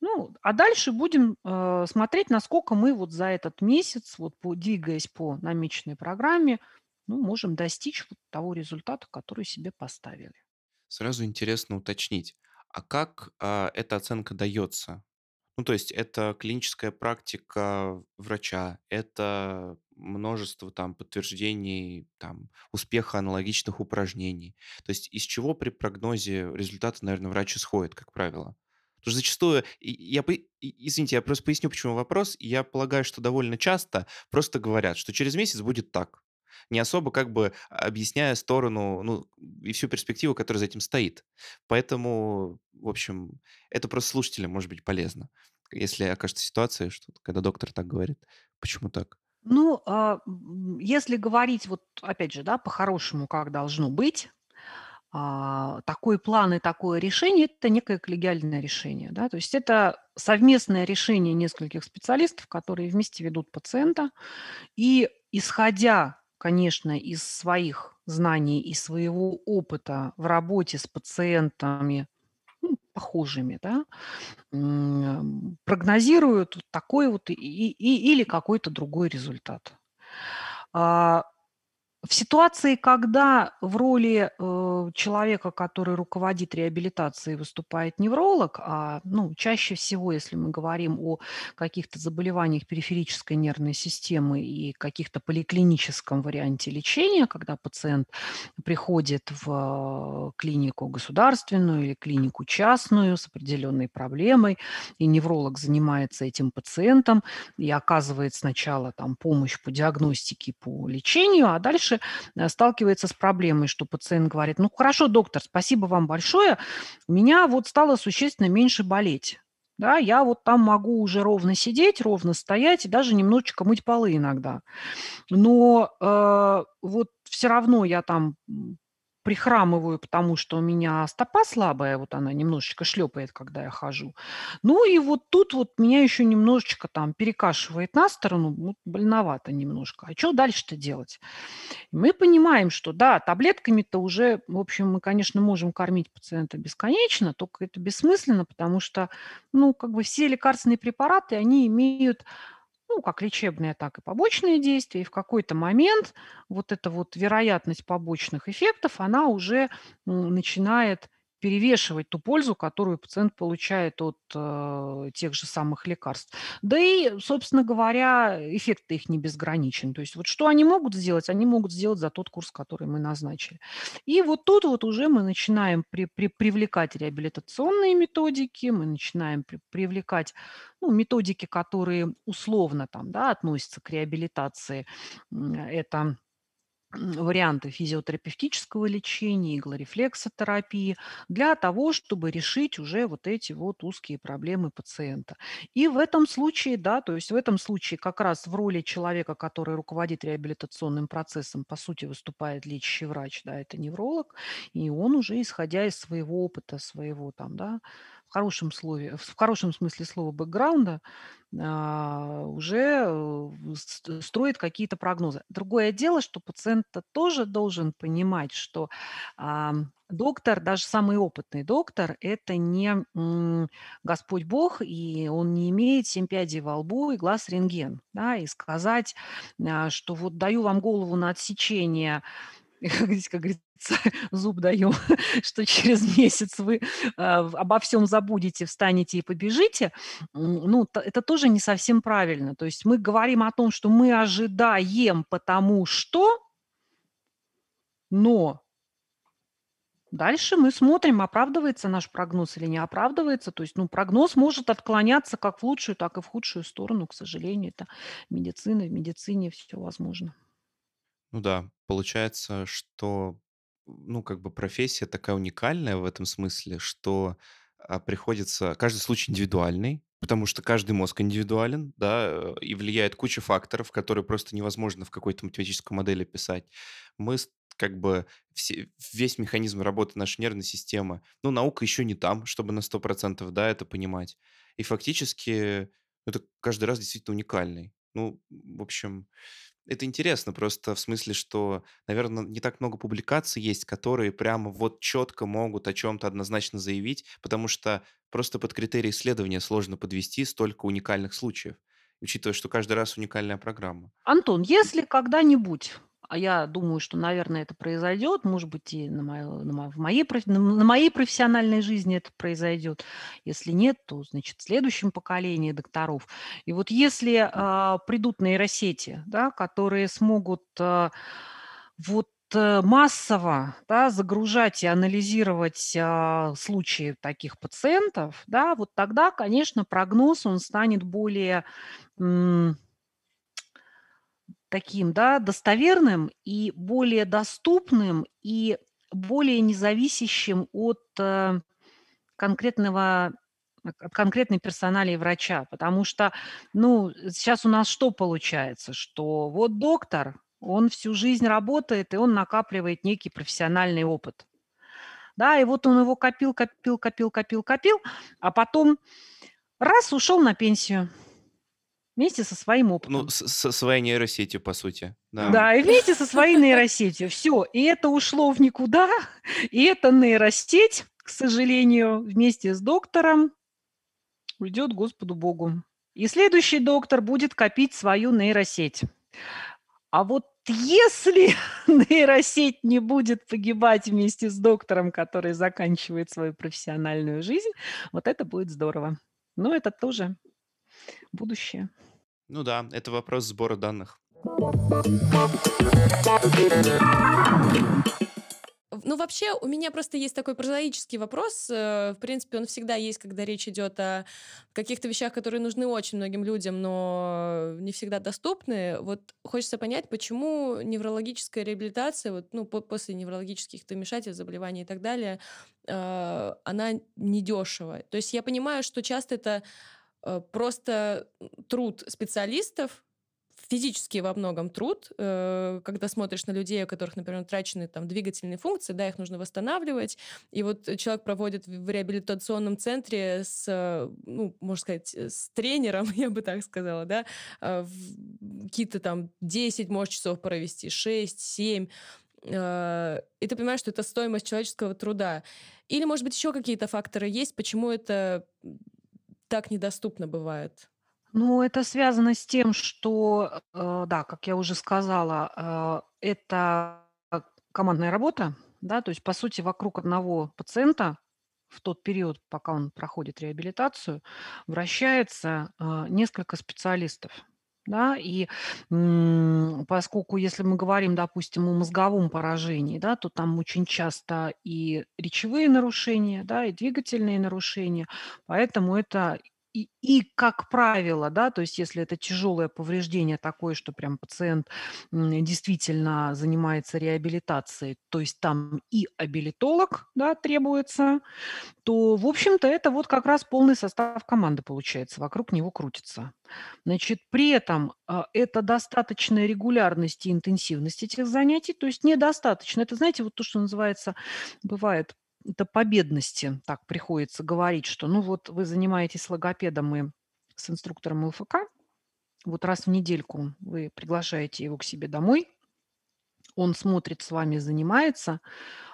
Ну, а дальше будем э, смотреть, насколько мы вот за этот месяц, вот по, двигаясь по намеченной программе, ну, можем достичь вот того результата, который себе поставили. Сразу интересно уточнить, а как, а, эта оценка дается? Ну, то есть это клиническая практика врача, это множество там подтверждений там успеха аналогичных упражнений. То есть из чего при прогнозе результата, наверное, врач исходит, как правило? Потому что зачастую, я, извините, я просто поясню, почему вопрос. Я полагаю, что довольно часто просто говорят, что через месяц будет так не особо как бы объясняя сторону, ну, и всю перспективу, которая за этим стоит. Поэтому, в общем, это просто слушателям может быть полезно, если окажется ситуация, что когда доктор так говорит. Почему так? Ну, а, если говорить вот, опять же, да, по-хорошему, как должно быть, а, такой план и такое решение– это некое коллегиальное решение. Да? То есть это совместное решение нескольких специалистов, которые вместе ведут пациента. И исходя конечно, из своих знаний и своего опыта в работе с пациентами, ну, похожими, да, прогнозируют такой вот и, и, или какой-то другой результат. А, В ситуации, когда в роли э, человека, который руководит реабилитацией, выступает невролог, а ну, чаще всего, если мы говорим о каких-то заболеваниях периферической нервной системы и каких-то поликлиническом варианте лечения, когда пациент приходит в клинику государственную или клинику частную с определенной проблемой, и невролог занимается этим пациентом и оказывает сначала там помощь по диагностике, по лечению, а дальше дальше э, сталкивается с проблемой, что пациент говорит, ну хорошо, доктор, спасибо вам большое, у меня вот стало существенно меньше болеть. Да, я вот там могу уже ровно сидеть, ровно стоять и даже немножечко мыть полы иногда. Но э, вот все равно я там прихрамываю, потому что у меня стопа слабая, вот она немножечко шлепает, когда я хожу. Ну и вот тут вот меня еще немножечко там перекашивает на сторону, вот больновато немножко. А что дальше-то делать? Мы понимаем, что да, таблетками-то уже, в общем, мы, конечно, можем кормить пациента бесконечно, только это бессмысленно, потому что, ну, как бы все лекарственные препараты, они имеют ну, как лечебные, так и побочные действия. И в какой-то момент вот эта вот вероятность побочных эффектов, она уже начинает перевешивать ту пользу, которую пациент получает от э, тех же самых лекарств. Да и, собственно говоря, эффект их не безграничен. То есть вот что они могут сделать? Они могут сделать за тот курс, который мы назначили. И вот тут вот уже мы начинаем при, при, привлекать реабилитационные методики, мы начинаем при, привлекать ну, методики, которые условно там, да, относятся к реабилитации. Это варианты физиотерапевтического лечения, иглорефлексотерапии для того, чтобы решить уже вот эти вот узкие проблемы пациента. И в этом случае, да, то есть в этом случае как раз в роли человека, который руководит реабилитационным процессом, по сути, выступает лечащий врач, да, это невролог, и он уже, исходя из своего опыта, своего там, да, хорошем, слове, в хорошем смысле слова бэкграунда, а, уже э, строит какие-то прогнозы. Другое дело, что пациент тоже должен понимать, что а, доктор, даже самый опытный доктор, это не Господь Бог, и он не имеет семь пядей во лбу и глаз рентген. Да, и сказать, а, что вот даю вам голову на отсечение как говорится, зуб даем, что через месяц вы а, обо всем забудете, встанете и побежите, ну, это тоже не совсем правильно. То есть мы говорим о том, что мы ожидаем потому что, но Дальше мы смотрим, оправдывается наш прогноз или не оправдывается. То есть, ну, прогноз может отклоняться как в лучшую, так и в худшую сторону, к сожалению. Это медицина, в медицине все возможно. Ну да, получается, что, ну, как бы профессия такая уникальная в этом смысле, что а, приходится... Каждый случай индивидуальный, потому что каждый мозг индивидуален, да, э, и влияет куча факторов, которые просто невозможно в какой-то математической модели писать. Мы как бы все, весь механизм работы нашей нервной системы, ну, наука еще не там, чтобы на 100%, да, это понимать. И фактически это каждый раз действительно уникальный. Ну, в общем, это интересно просто в смысле, что, наверное, не так много публикаций есть, которые прямо вот четко могут о чем-то однозначно заявить, потому что просто под критерии исследования сложно подвести столько уникальных случаев, учитывая, что каждый раз уникальная программа. Антон, если когда-нибудь а я думаю, что, наверное, это произойдет, может быть, и на, моё, на, моей, на моей профессиональной жизни это произойдет. Если нет, то, значит, в следующем поколении докторов. И вот если а, придут нейросети, да, которые смогут а, вот э, массово да, загружать и анализировать а, случаи таких пациентов, да, вот тогда, конечно, прогноз он станет более м, таким, да, достоверным и более доступным и более независящим от э, конкретного от конкретной персоналии врача, потому что, ну, сейчас у нас что получается, что вот доктор, он всю жизнь работает, и он накапливает некий профессиональный опыт. Да, и вот он его копил, копил, копил, копил, копил, а потом раз ушел на пенсию – Вместе со своим Ну, опытом. с- со своей нейросетью, по сути. Да. Да, и вместе со своей нейросетью. Все. И это ушло в никуда. И эта нейросеть, к сожалению, вместе с доктором уйдет Господу Богу. И следующий доктор будет копить свою нейросеть. А вот если нейросеть не будет погибать вместе с доктором, который заканчивает свою профессиональную жизнь, вот это будет здорово. Но это тоже будущее. Ну да, это вопрос сбора данных. Ну, вообще, у меня просто есть такой прозаический вопрос. Э, в принципе, он всегда есть, когда речь идет о каких-то вещах, которые нужны очень многим людям, но не всегда доступны. Вот хочется понять, почему неврологическая реабилитация, вот, ну, после неврологических вмешательств, заболеваний и так далее, э, она недешева. То есть я понимаю, что часто это просто труд специалистов, физически во многом труд, э, когда смотришь на людей, у которых, например, утрачены там двигательные функции, да, их нужно восстанавливать, и вот человек проводит в реабилитационном центре с, ну, можно сказать, с тренером, я бы так сказала, да, э, какие-то там 10, может, часов провести, 6, 7, э, и ты понимаешь, что это стоимость человеческого труда. Или, может быть, еще какие-то факторы есть, почему это так недоступно бывает? Ну, это связано с тем, что, э, да, как я уже сказала, э, это командная работа, да, то есть, по сути, вокруг одного пациента в тот период, пока он проходит реабилитацию, вращается э, несколько специалистов. Да, и поскольку, если мы говорим, допустим, о мозговом поражении, да, то там очень часто и речевые нарушения, да, и двигательные нарушения, поэтому это и, и, как правило, да, то есть если это тяжелое повреждение такое, что прям пациент действительно занимается реабилитацией, то есть там и абилитолог, да, требуется, то, в общем-то, это вот как раз полный состав команды получается, вокруг него крутится. Значит, при этом а, это достаточная регулярность и интенсивность этих занятий, то есть недостаточно. Это, знаете, вот то, что называется, бывает это победности так приходится говорить, что ну вот вы занимаетесь логопедом и с инструктором ЛФК, вот раз в недельку вы приглашаете его к себе домой, он смотрит с вами, занимается,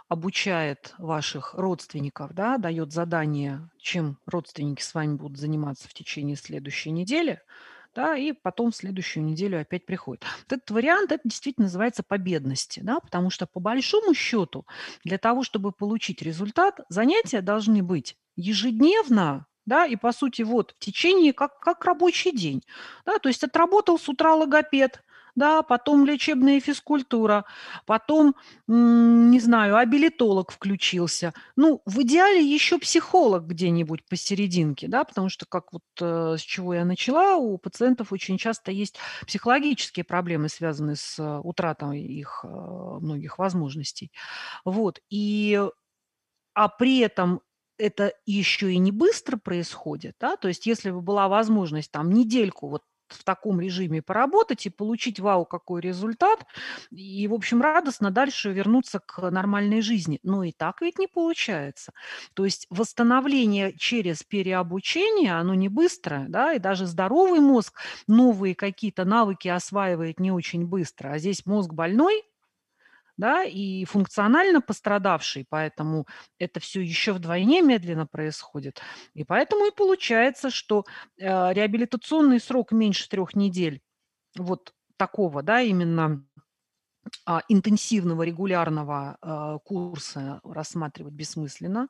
обучает ваших родственников, да, дает задание, чем родственники с вами будут заниматься в течение следующей недели – да, и потом в следующую неделю опять приходит. Вот этот вариант, это действительно называется победности, да, потому что по большому счету для того, чтобы получить результат, занятия должны быть ежедневно, да, и по сути вот в течение как, как рабочий день, да, то есть отработал с утра логопед, да, потом лечебная физкультура, потом, не знаю, абилитолог включился. Ну, в идеале еще психолог где-нибудь посерединке, да, потому что, как вот э, с чего я начала, у пациентов очень часто есть психологические проблемы, связанные с э, утратой их э, многих возможностей. Вот, и, а при этом это еще и не быстро происходит, да, то есть если бы была возможность там недельку вот в таком режиме поработать и получить вау какой результат, и, в общем, радостно дальше вернуться к нормальной жизни. Но и так ведь не получается. То есть восстановление через переобучение, оно не быстрое, да, и даже здоровый мозг новые какие-то навыки осваивает не очень быстро, а здесь мозг больной, да, и функционально пострадавший, поэтому это все еще вдвойне медленно происходит. И поэтому и получается, что э, реабилитационный срок меньше трех недель вот такого, да, именно а, интенсивного регулярного э, курса рассматривать бессмысленно.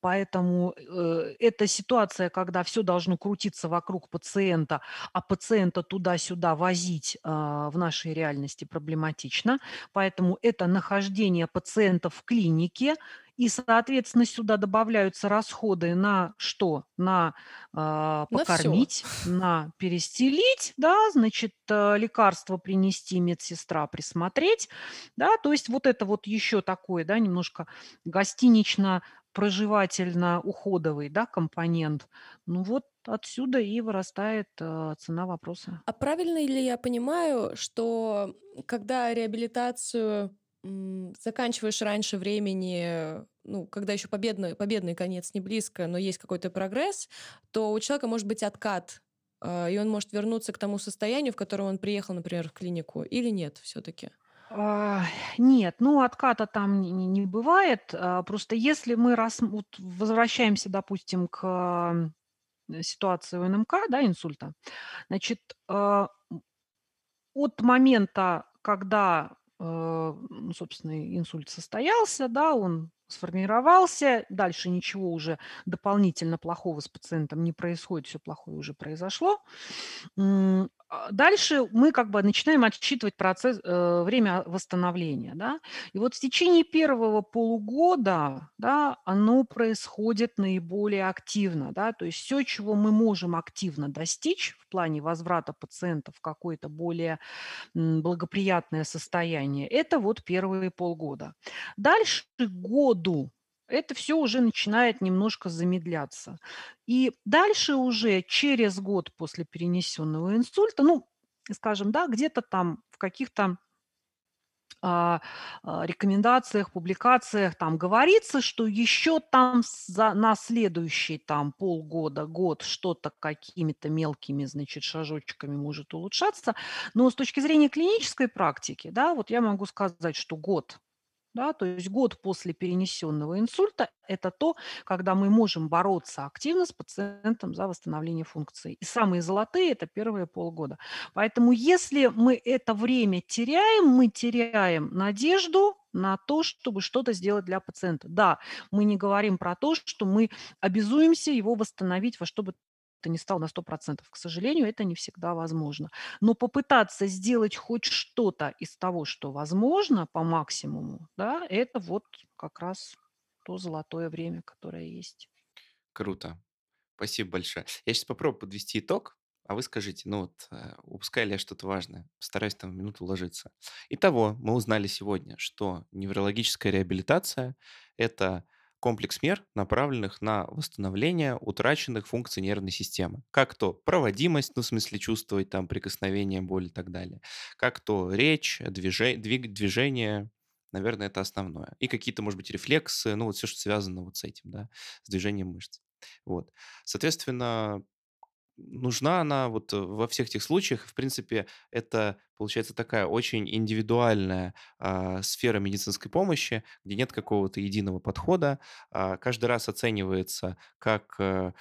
Поэтому э, эта ситуация, когда все должно крутиться вокруг пациента, а пациента туда-сюда возить э, в нашей реальности проблематично. Поэтому это нахождение пациента в клинике, и, соответственно, сюда добавляются расходы на что? На э, покормить, на, на перестелить, да, значит, э, лекарства принести, медсестра присмотреть, да, то есть вот это вот еще такое, да, немножко гостинично проживательно-уходовый да, компонент. Ну вот отсюда и вырастает э, цена вопроса. А правильно ли я понимаю, что когда реабилитацию заканчиваешь раньше времени, ну, когда еще победный, победный конец не близко, но есть какой-то прогресс, то у человека может быть откат, э, и он может вернуться к тому состоянию, в котором он приехал, например, в клинику, или нет все-таки? А, нет, ну, отката там не не бывает. А, просто если мы рас вот возвращаемся, допустим, к, ситуации у НМК, да, инсульта, значит, а, от момента когда, ну, собственно, инсульт состоялся, да, он сформировался, дальше ничего уже дополнительно плохого с пациентом не происходит, все плохое уже произошло. А, дальше мы как бы начинаем отсчитывать процесс, э, время восстановления, да. И вот в течение первого полугода, да, оно происходит наиболее активно, да. То есть все, чего мы можем активно достичь в плане возврата пациента в какое-то более благоприятное состояние, это вот первые полгода. Дальше году это все уже начинает немножко замедляться. И дальше уже через год после перенесенного инсульта, ну, скажем, да, где-то там в каких-то а, а, рекомендациях, публикациях там говорится, что еще там за, на следующий там полгода, год что-то какими-то мелкими, значит, шажочками может улучшаться. Но с точки зрения клинической практики, да, вот я могу сказать, что год да, то есть год после перенесенного инсульта– это то, когда мы можем бороться активно с пациентом за восстановление функции. И самые золотые– это первые полгода. Поэтому если мы это время теряем, мы теряем надежду на то, чтобы что-то сделать для пациента. Да, мы не говорим про то, что мы обязуемся его восстановить во что бы это не стал на 100%. К сожалению, это не всегда возможно. Но попытаться сделать хоть что-то из того, что возможно по максимуму, да, это вот как раз то золотое время, которое есть. Круто. Спасибо большое. Я сейчас попробую подвести итог, а вы скажите, ну вот, э, упускаю ли я что-то важное? Постараюсь там в минуту уложиться. Итого, мы узнали сегодня, что неврологическая реабилитация– это комплекс мер, направленных на восстановление утраченных функций нервной системы. Как то проводимость, ну, в смысле чувствовать там прикосновение, боль и так далее. Как то речь, движение, двиг, движение, наверное, это основное. И какие-то, может быть, рефлексы, ну, вот все, что связано вот с этим, да, с движением мышц. Вот. Соответственно, нужна она вот э, во всех этих случаях. В принципе, это получается такая очень индивидуальная а, сфера медицинской помощи, где нет какого-то единого подхода. А, каждый раз оценивается как а,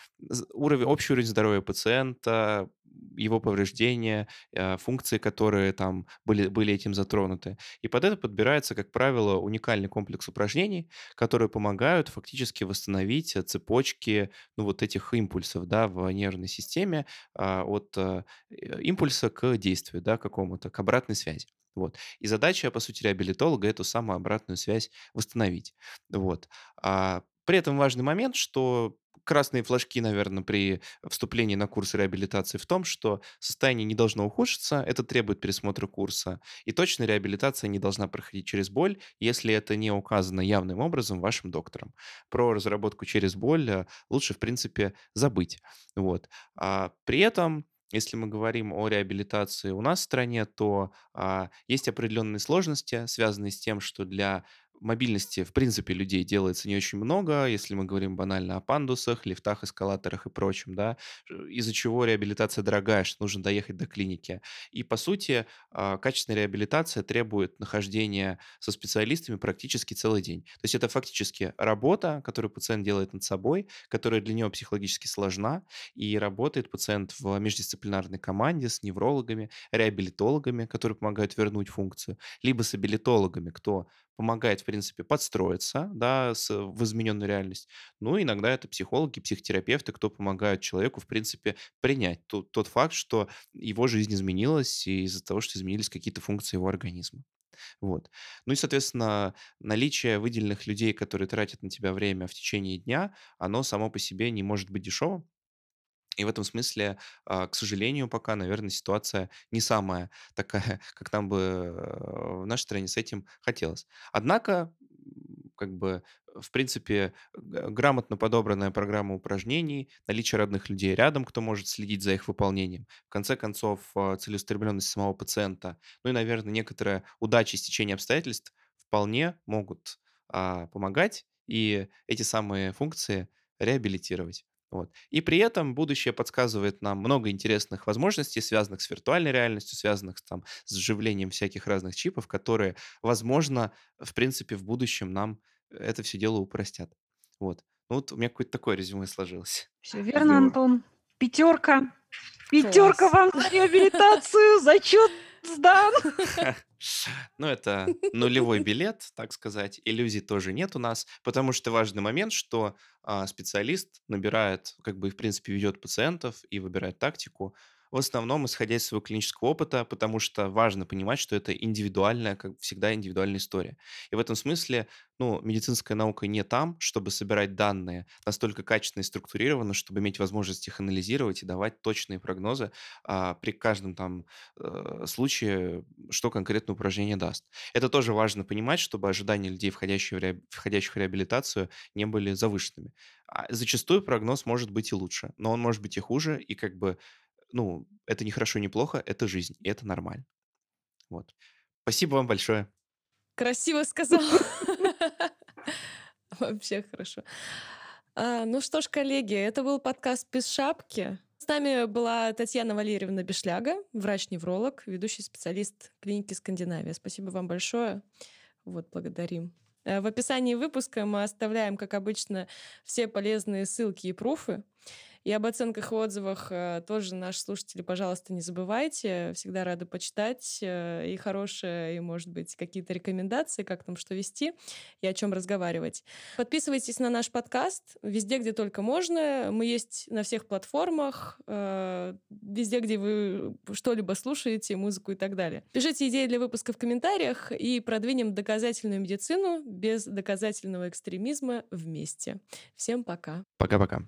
уровень, общий уровень здоровья пациента, его повреждения, а, функции, которые там были, были этим затронуты. И под это подбирается, как правило, уникальный комплекс упражнений, которые помогают фактически восстановить цепочки ну, вот этих импульсов да, в нервной системе а, от а, импульса к действию да, какому-то, к обратной связи. Вот. И задача, по сути, реабилитолога эту самую обратную связь восстановить. Вот. А при этом важный момент, что красные флажки, наверное, при вступлении на курс реабилитации в том, что состояние не должно ухудшиться, это требует пересмотра курса, и точная реабилитация не должна проходить через боль, если это не указано явным образом вашим доктором. Про разработку через боль э, лучше, в принципе, забыть. Вот. А при этом если мы говорим о реабилитации у нас в стране, то а, есть определенные сложности, связанные с тем, что для мобильности, в принципе, людей делается не очень много, если мы говорим банально о пандусах, лифтах, эскалаторах и прочем, да, из-за чего реабилитация дорогая, что нужно доехать до клиники. И, по сути, а, качественная реабилитация требует нахождения со специалистами практически целый день. То есть это фактически работа, которую пациент делает над собой, которая для него психологически сложна, и работает пациент в междисциплинарной команде с неврологами, реабилитологами, которые помогают вернуть функцию, либо с абилитологами, кто помогает, в принципе, подстроиться, да, с, в измененную реальность. Ну, иногда это психологи, психотерапевты, кто помогают человеку, в принципе, принять тот, тот факт, что его жизнь изменилась из-за того, что изменились какие-то функции его организма. Вот. Ну и, соответственно, наличие выделенных людей, которые тратят на тебя время в течение дня, оно само по себе не может быть дешевым, и в этом смысле, а, к сожалению, пока, наверное, ситуация не самая такая, как нам бы э, в нашей стране с этим хотелось. Однако, как бы, в принципе, грамотно подобранная программа упражнений, наличие родных людей рядом, кто может следить за их выполнением, в конце концов, а, целеустремленность самого пациента, ну и, наверное, некоторая удача и стечение обстоятельств вполне могут а, помогать и эти самые функции реабилитировать. Вот. И при этом будущее подсказывает нам много интересных возможностей, связанных с виртуальной реальностью, связанных там, с вживлением всяких разных чипов, которые, возможно, в принципе, в будущем нам это все дело упростят. Вот. Ну вот у меня какое-то такое резюме сложилось. Все верно, Антон. Пятерка. Пятерка вам за реабилитацию, зачет сдан. Ну, это нулевой билет, так сказать. Иллюзий тоже нет у нас, потому что важный момент, что а, специалист набирает, как бы, в принципе, ведет пациентов и выбирает тактику в основном исходя из своего клинического опыта, потому что важно понимать, что это индивидуальная, как всегда, индивидуальная история. И в этом смысле, ну, медицинская наука не там, чтобы собирать данные настолько качественно и структурированно, чтобы иметь возможность их анализировать и давать точные прогнозы а, при каждом там э, случае, что конкретно упражнение даст. Это тоже важно понимать, чтобы ожидания людей, входящих в, реаб- входящих в реабилитацию, не были завышенными. А зачастую прогноз может быть и лучше, но он может быть и хуже, и как бы ну, это не хорошо, не плохо, это жизнь, и это нормально. Вот. Спасибо вам большое. Красиво сказал. Вообще хорошо. А, ну что ж, коллеги, это был подкаст «Без шапки». С нами была Татьяна Валерьевна Бешляга, врач-невролог, ведущий специалист клиники «Скандинавия». Спасибо вам большое. Вот, благодарим. Э, в описании выпуска мы оставляем, как обычно, все полезные ссылки и пруфы. И об оценках и отзывах э, тоже наши слушатели, пожалуйста, не забывайте. Всегда рада почитать э, и хорошие, и, может быть, какие-то рекомендации, как там что вести и о чем разговаривать. Подписывайтесь на наш подкаст везде, где только можно. Мы есть на всех платформах, э, везде, где вы что-либо слушаете, музыку и так далее. Пишите идеи для выпуска в комментариях и продвинем доказательную медицину без доказательного экстремизма вместе. Всем пока. Пока-пока.